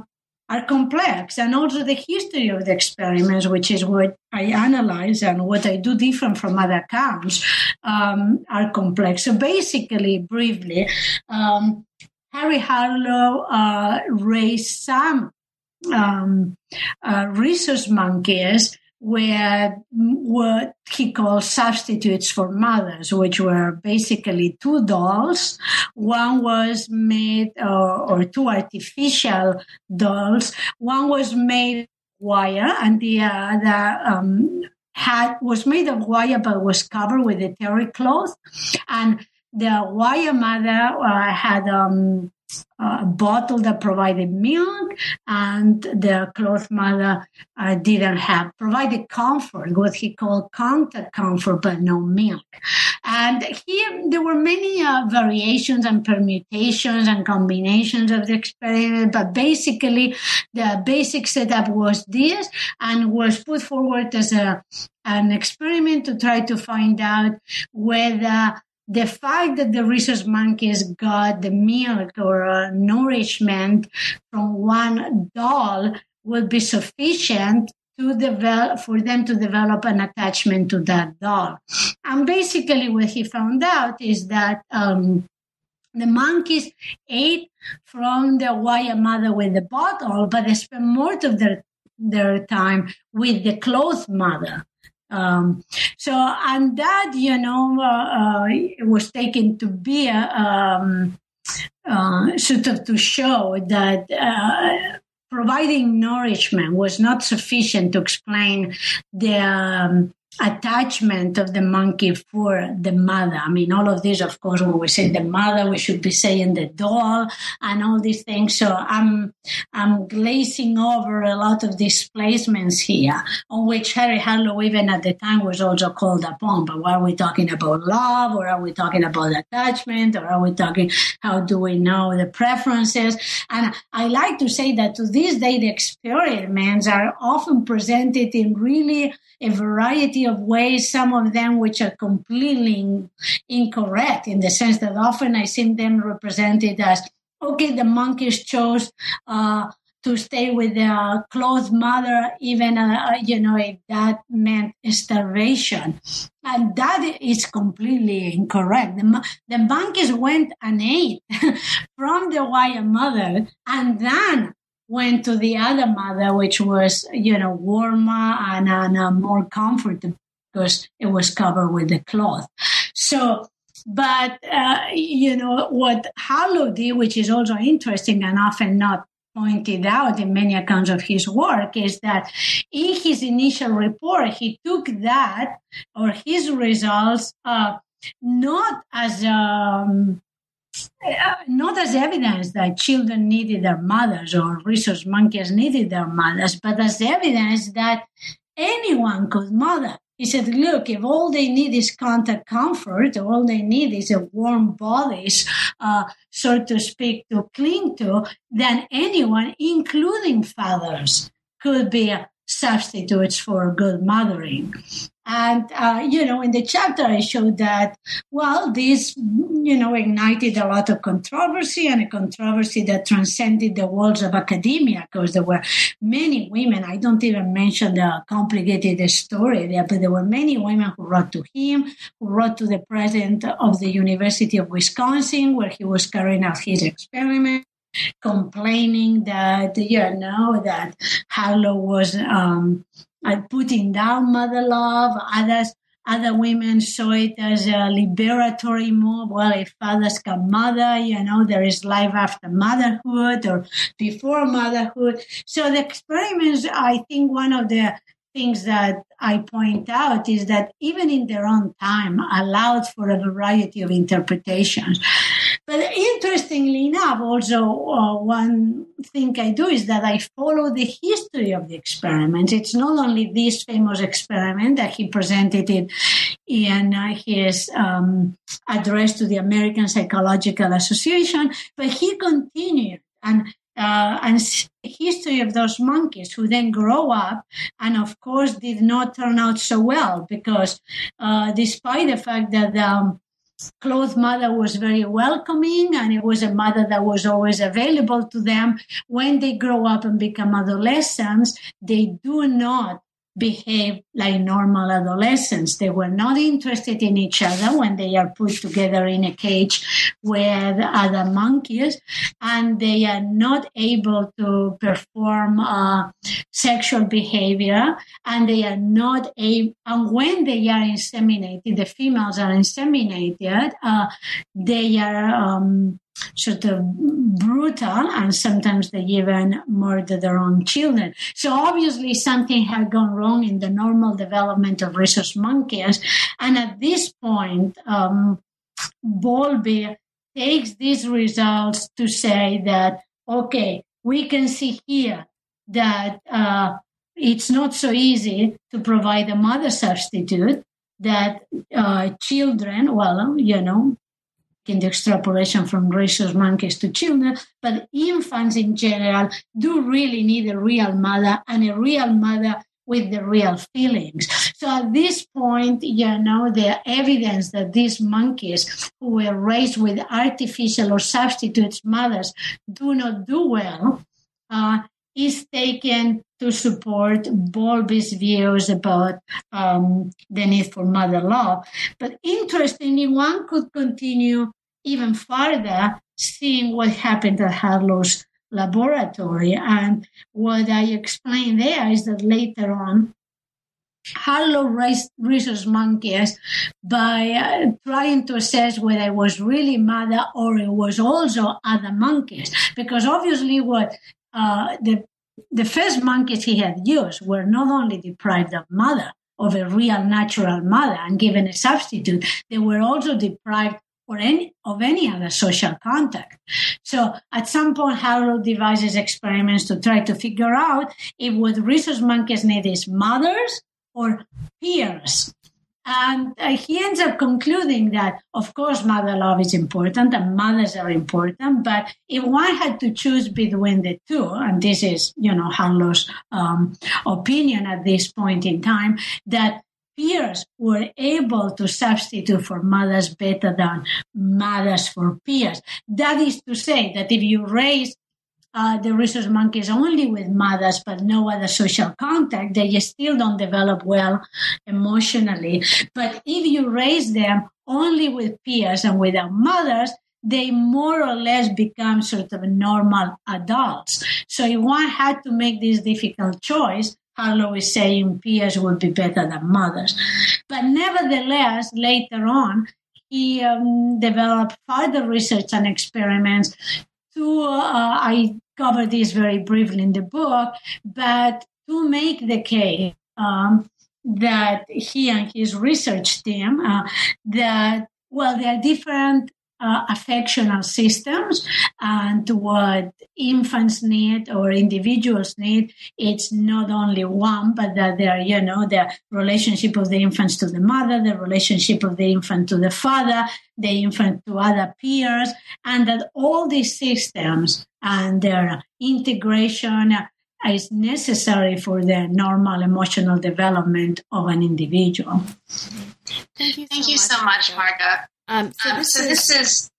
are complex. And also the history of the experiments, which is what I analyze and what I do different from other camps, um, are complex. So basically, briefly, um, Harry Harlow uh, raised some um, uh, monkeys were what he called substitutes for mothers, which were basically two dolls. One was made, uh, or two artificial dolls. One was made wire, and the other um, had was made of wire but was covered with a terry cloth, and the wire mother uh, had um, a bottle that provided milk, and the cloth mother uh, didn't have provided comfort, what he called contact comfort, but no milk. And here there were many uh, variations and permutations and combinations of the experiment, but basically the basic setup was this and was put forward as a an experiment to try to find out whether the fact that the rhesus monkeys got the milk or uh, nourishment from one doll would be sufficient to develop for them to develop an attachment to that doll. And basically, what he found out is that um, the monkeys ate from the wire mother with the bottle, but they spent most of their their time with the clothed mother. Um, so, and that, you know, uh, uh, it was taken to be a, um, uh, sort of to show that uh, providing nourishment was not sufficient to explain the um, attachment of the monkey for the mother. I mean, all of this, of course, when we say the mother, we should be saying the doll and all these things. So I'm, I'm glazing over a lot of displacements here on which Harry Harlow, even at the time, was also called upon. But are we talking about love or are we talking about attachment or are we talking, how do we know the preferences? And I like to say that to this day, the experiments are often presented in really a variety of ways, some of them which are completely incorrect in the sense that often I see them represented as okay, the monkeys chose uh, to stay with their clothed mother, even uh, you know if that meant starvation, and that is completely incorrect. The, the monkeys went and ate (laughs) from the white mother, and then went to the other mother, which was, you know, warmer and, and uh, more comfortable because it was covered with the cloth. So, but, uh, you know, what Harlow did, which is also interesting and often not pointed out in many accounts of his work, is that in his initial report, he took that or his results, uh, not as, um, not as evidence that children needed their mothers or rhesus monkeys needed their mothers, but as evidence that anyone could mother. He said, look, if all they need is contact comfort, all they need is a warm bodies, uh, so to speak, to cling to, then anyone, including fathers, could be substitutes for good mothering. And, uh, you know, in the chapter, I showed that, well, this, you know, ignited a lot of controversy and a controversy that transcended the walls of academia because there were many women. I don't even mention the complicated story there, but there were many women who wrote to him, who wrote to the president of the University of Wisconsin, where he was carrying out his experiment complaining that you know that Harlow was um, uh, putting down mother love. Others, other women saw it as a liberatory move. Well, if fathers can mother, you know, there is life after motherhood or before motherhood. So the experiments, I think one of the things that I point out is that even in their own time allowed for a variety of interpretations. But interestingly enough, also uh, one thing I do is that I follow the history of the experiment. It's not only this famous experiment that he presented it in uh, his um, address to the American Psychological Association, but he continued and uh, and history of those monkeys who then grow up and of course did not turn out so well because uh, despite the fact that um, clothed mother was very welcoming and it was a mother that was always available to them. When they grow up and become adolescents they do not behave like normal adolescents. They were not interested in each other when they are put together in a cage with other monkeys, and they are not able to perform uh, sexual behavior, and they are not able. And when they are inseminated, the females are inseminated. Uh, they are um, sort of brutal and sometimes they even murder their own children. So obviously something had gone wrong in the normal development of rhesus monkeys. And at this point, um, Bowlby takes these results to say that, okay, we can see here that uh, it's not so easy to provide a mother substitute, that uh, children, well, you know, in the extrapolation from rhesus monkeys to children, but infants in general do really need a real mother and a real mother with the real feelings. So at this point, you know, the evidence that these monkeys who were raised with artificial or substitute mothers do not do well uh, is taken to support Bowlby's views about um, the need for mother love. But interestingly, one could continue even further, seeing what happened at Harlow's laboratory. And what I explain there is that later on, Harlow raised rhesus monkeys by uh, trying to assess whether it was really mother or it was also other monkeys. Because obviously, what uh, the the first monkeys he had used were not only deprived of mother, of a real natural mother, and given a substitute, they were also deprived or any of any other social contact. So at some point, Harlow devises experiments to try to figure out if what rhesus monkeys need is mothers or peers. And uh, he ends up concluding that, of course, mother love is important and mothers are important. But if one had to choose between the two, and this is, you know, Harlow's um, opinion at this point in time, that peers were able to substitute for mothers better than mothers for peers. That is to say that if you raise uh, the rhesus monkeys only with mothers but no other social contact, they still don't develop well emotionally. But if you raise them only with peers and without mothers, they more or less become sort of normal adults. So if one had to make this difficult choice, Harlow is saying peers would be better than mothers. But nevertheless, later on, he um, developed further research and experiments to, uh, I cover this very briefly in the book, but to make the case um, that he and his research team, uh, that, well, there are different uh, affectional systems and what infants need or individuals need it's not only one but that they are you know the relationship of the infants to the mother the relationship of the infant to the father the infant to other peers and that all these systems and their integration is necessary for the normal emotional development of an individual. Thank you so, Thank you much, so much, Marga. Um, so, um, this, so is this, is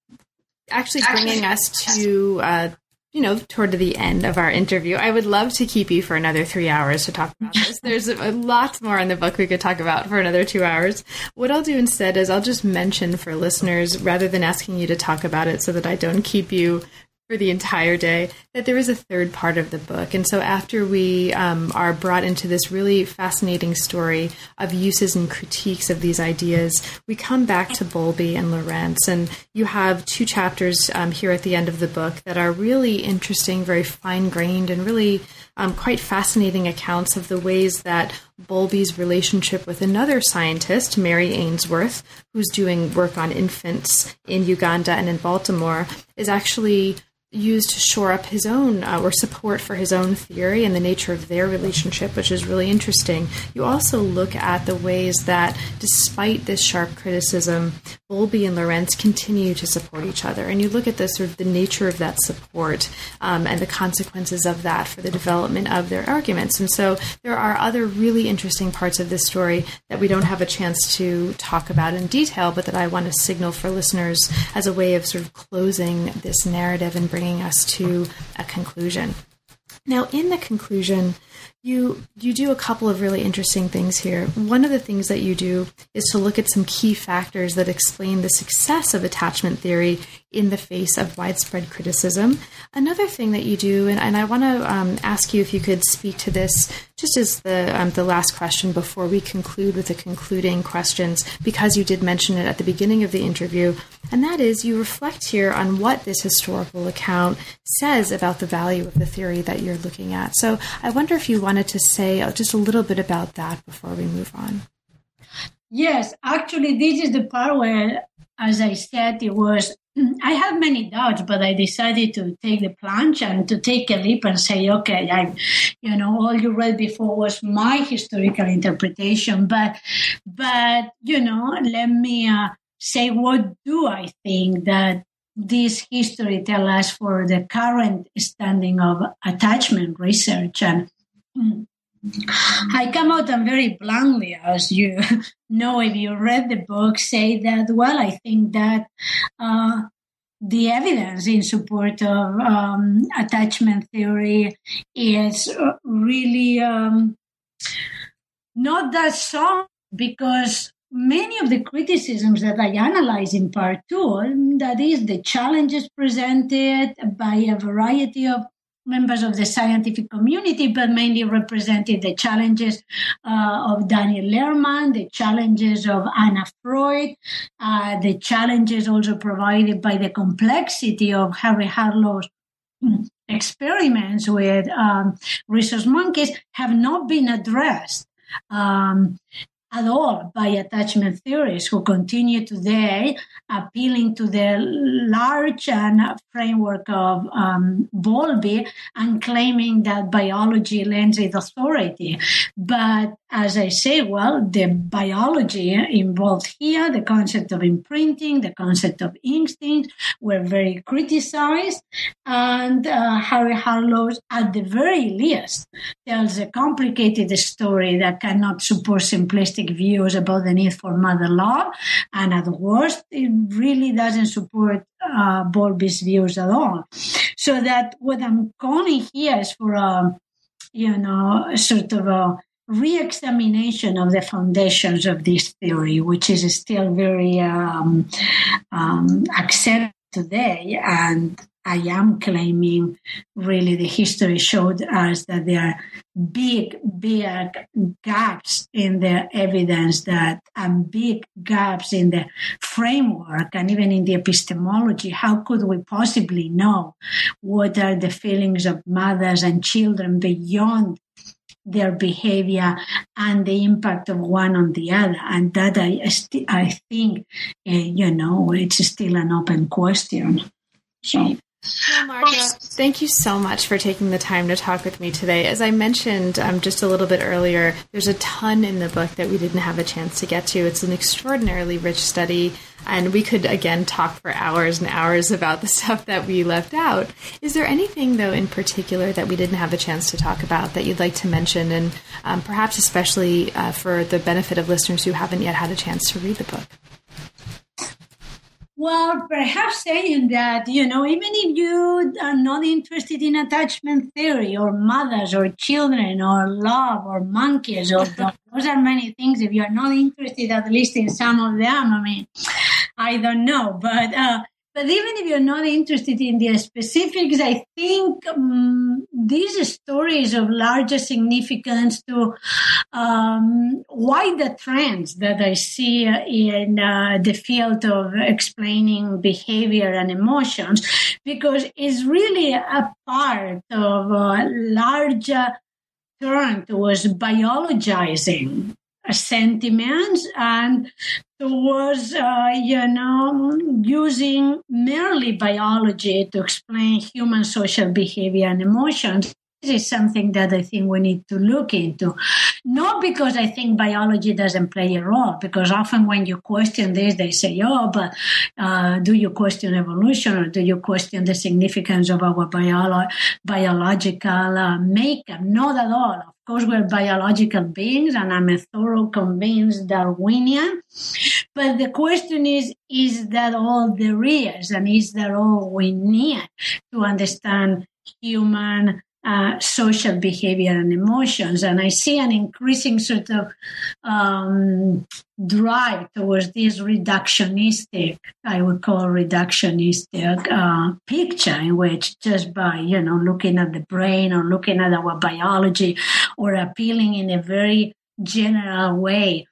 actually bringing us to, uh, you know, toward the end of our interview. I would love to keep you for another three hours to talk about this. There's a lot more in the book we could talk about for another two hours. What I'll do instead is I'll just mention for listeners, rather than asking you to talk about it so that I don't keep you for the entire day that there is a third part of the book. And so after we um, are brought into this really fascinating story of uses and critiques of these ideas, we come back to Bowlby and Lorenz. And you have two chapters um, here at the end of the book that are really interesting, very fine grained, and really um, quite fascinating accounts of the ways that Bowlby's relationship with another scientist, Mary Ainsworth, who's doing work on infants in Uganda and in Baltimore, is actually used to shore up his own uh, or support for his own theory and the nature of their relationship, which is really interesting. You also look at the ways that, despite this sharp criticism, Bowlby and Lorenz continue to support each other, and you look at the sort of the nature of that support um, and the consequences of that for the development of their arguments. And so there are other really interesting parts of this story that we don't have a chance to talk about in detail, but that I want to signal for listeners as a way of sort of closing this narrative and bringing bringing us to a conclusion. Now, in the conclusion, you you do a couple of really interesting things here. One of the things that you do is to look at some key factors that explain the success of attachment theory in the face of widespread criticism. Another thing that you do, and, and I want to um, ask you if you could speak to this just as the um, the last question before we conclude with the concluding questions, because you did mention it at the beginning of the interview, and that is you reflect here on what this historical account says about the value of the theory that you're looking at. So I wonder if you wanted to say uh, just a little bit about that before we move on. Yes, actually, this is the part where, as I said, it was I had many doubts, but I decided to take the plunge and to take a leap and say, okay, I, you know, all you read before was my historical interpretation, but, but, you know, let me uh, say, what do I think that this history tell us for the current standing of attachment research and mm, I come out and very bluntly, as you (laughs) know, if you read the book, say that, well, I think that uh, the evidence in support of um, attachment theory is really um, not that strong because many of the criticisms that I analyze in part two, that is the challenges presented by a variety of members of the scientific community, but mainly represented the challenges uh, of Daniel Lehrman, the challenges of Anna Freud, uh, the challenges also provided by the complexity of Harry Harlow's mm, experiments with um, monkeys have not been addressed. Um, at all by attachment theorists who continue today appealing to the large and framework of um, Bowlby and claiming that biology lends it authority. But as I say, well, the biology involved here, the concept of imprinting, the concept of instinct were very criticized. And uh, Harry Harlow, at the very least, tells a complicated story that cannot support simplistic views about the need for mother love. And at worst, it really doesn't support uh, Bowlby's views at all. So that what I'm calling here is for a, you know, sort of a re-examination of the foundations of this theory, which is still very um, um, accepted today. And I am claiming really the history showed us that there are big, big gaps in the evidence that and big gaps in the framework and even in the epistemology. How could we possibly know what are the feelings of mothers and children beyond their behavior and the impact of one on the other. And that I, I think, uh, you know, it's still an open question. So. Well, Marga, thank you so much for taking the time to talk with me today. As I mentioned um, just a little bit earlier, there's a ton in the book that we didn't have a chance to get to. It's an extraordinarily rich study, and we could, again, talk for hours and hours about the (laughs) stuff that we left out. Is there anything, though, in particular that we didn't have a chance to talk about that you'd like to mention, and um, perhaps especially uh, for the benefit of listeners who haven't yet had a chance to read the book? Well, perhaps saying that, you know, even if you are not interested in attachment theory or mothers or children or love or monkeys or (laughs) those are many things. If you are not interested at least in some of them, I mean, I don't know. But uh, but even if you're not interested in the specifics, I think um, these stories of larger significance to um, wider trends that I see in uh, the field of explaining behavior and emotions, because it's really a part of a larger turn towards biologizing sentiments and was, uh, you know, using merely biology to explain human social behavior and emotions. Is something that I think we need to look into. Not because I think biology doesn't play a role, because often when you question this, they say, oh, but uh, do you question evolution or do you question the significance of our bio- biological uh, makeup? Not at all. Of course, we're biological beings, and I'm a thorough convinced Darwinian. But the question is, is that all there is? And is that all we need to understand human uh, social behavior and emotions. And I see an increasing sort of um, drive towards this reductionistic, I would call reductionistic uh, picture in which just by, you know, looking at the brain or looking at our biology or appealing in a very general way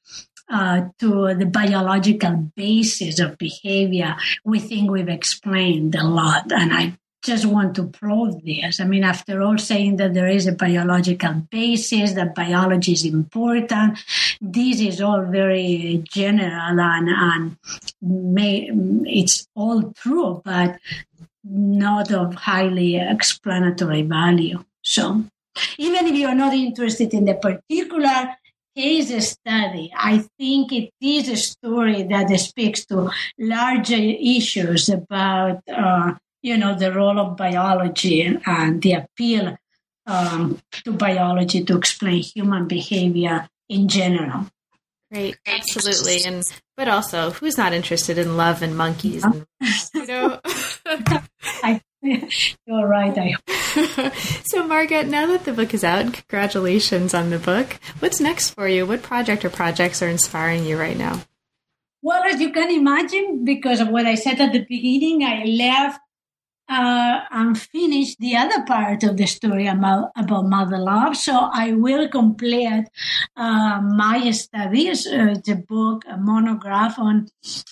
uh, to the biological basis of behavior, we think we've explained a lot. And I just want to prove this. I mean, after all, saying that there is a biological basis, that biology is important, this is all very general and, and may, it's all true, but not of highly explanatory value. So even if you're not interested in the particular case study, I think it is a story that speaks to larger issues about, uh, you know, the role of biology and the appeal um, to biology to explain human behavior in general. Great, absolutely, and but also, who's not interested in love and monkeys? And, you know, (laughs) I, you're right. I (laughs) so, Margaret, now that the book is out, congratulations on the book. What's next for you? What project or projects are inspiring you right now? Well, as you can imagine, because of what I said at the beginning, I left uh, and finish the other part of the story about, about mother love. So I will complete uh, my studies, uh, the book, a monograph on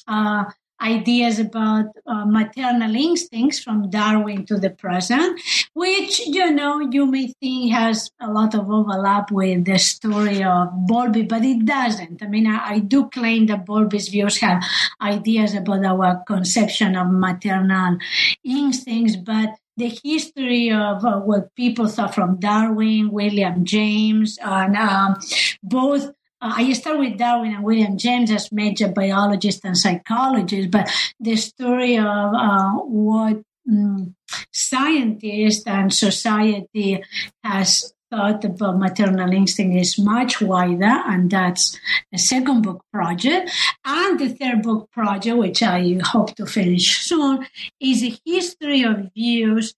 uh, ideas about uh, maternal instincts from Darwin to the present, which, you know, you may think has a lot of overlap with the story of Bowlby, but it doesn't. I mean, I, I do claim that Bowlby's views have ideas about our conception of maternal instincts, but the history of uh, what people thought from Darwin, William James, and um, both I start with Darwin and William James as major biologists and psychologists, but the story of uh, what um, scientists and society has thought about maternal instinct is much wider, and that's a second book project. And the third book project, which I hope to finish soon, is a history of views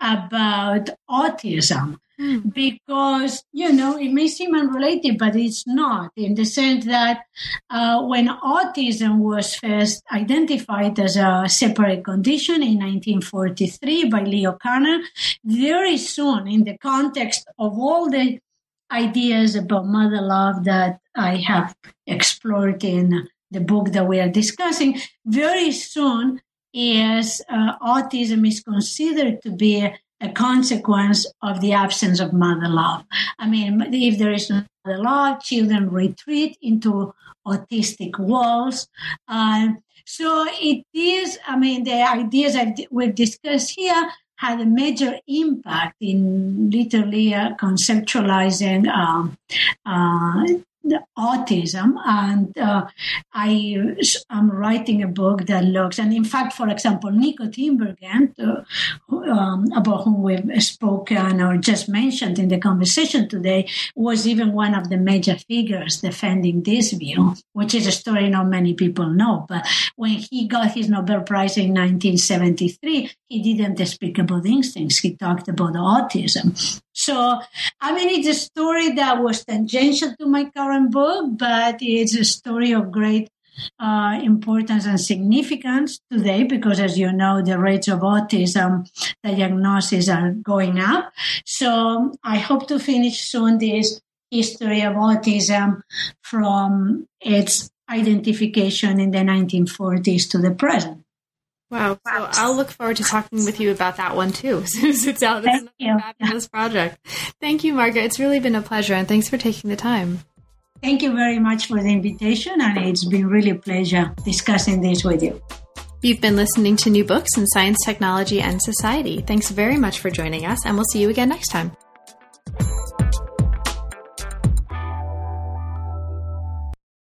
about autism. Because you know it may seem unrelated but it's not in the sense that uh, when autism was first identified as a separate condition in 1943 by leo kanner very soon in the context of all the ideas about mother love that i have explored in the book that we are discussing very soon is uh, autism is considered to be a consequence of the absence of mother love. I mean, if there is no mother love, children retreat into autistic walls. Uh, so it is, I mean, the ideas that we've discussed here had a major impact in literally uh, conceptualizing um, uh, autism and uh, i am writing a book that looks and in fact for example nico tinbergen uh, um, about whom we've spoken or just mentioned in the conversation today was even one of the major figures defending this view which is a story not many people know. But when he got his nobel prize in 1973 he didn't speak about instincts he talked about autism so, I mean, it's a story that was tangential to my current book, but it's a story of great uh, importance and significance today because, as you know, the rates of autism diagnosis are going up. So, I hope to finish soon this history of autism from its identification in the 1940s to the present. Wow. So I'll look forward to talking with you about that one too (laughs) as soon as it's out. Thank you. fabulous project. Thank you, Margaret. It's really been a pleasure and thanks for taking the time. Thank you very much for the invitation and it's been really a pleasure discussing this with you. You've been listening to new books in science, technology, and society. Thanks very much for joining us, and we'll see you again next time.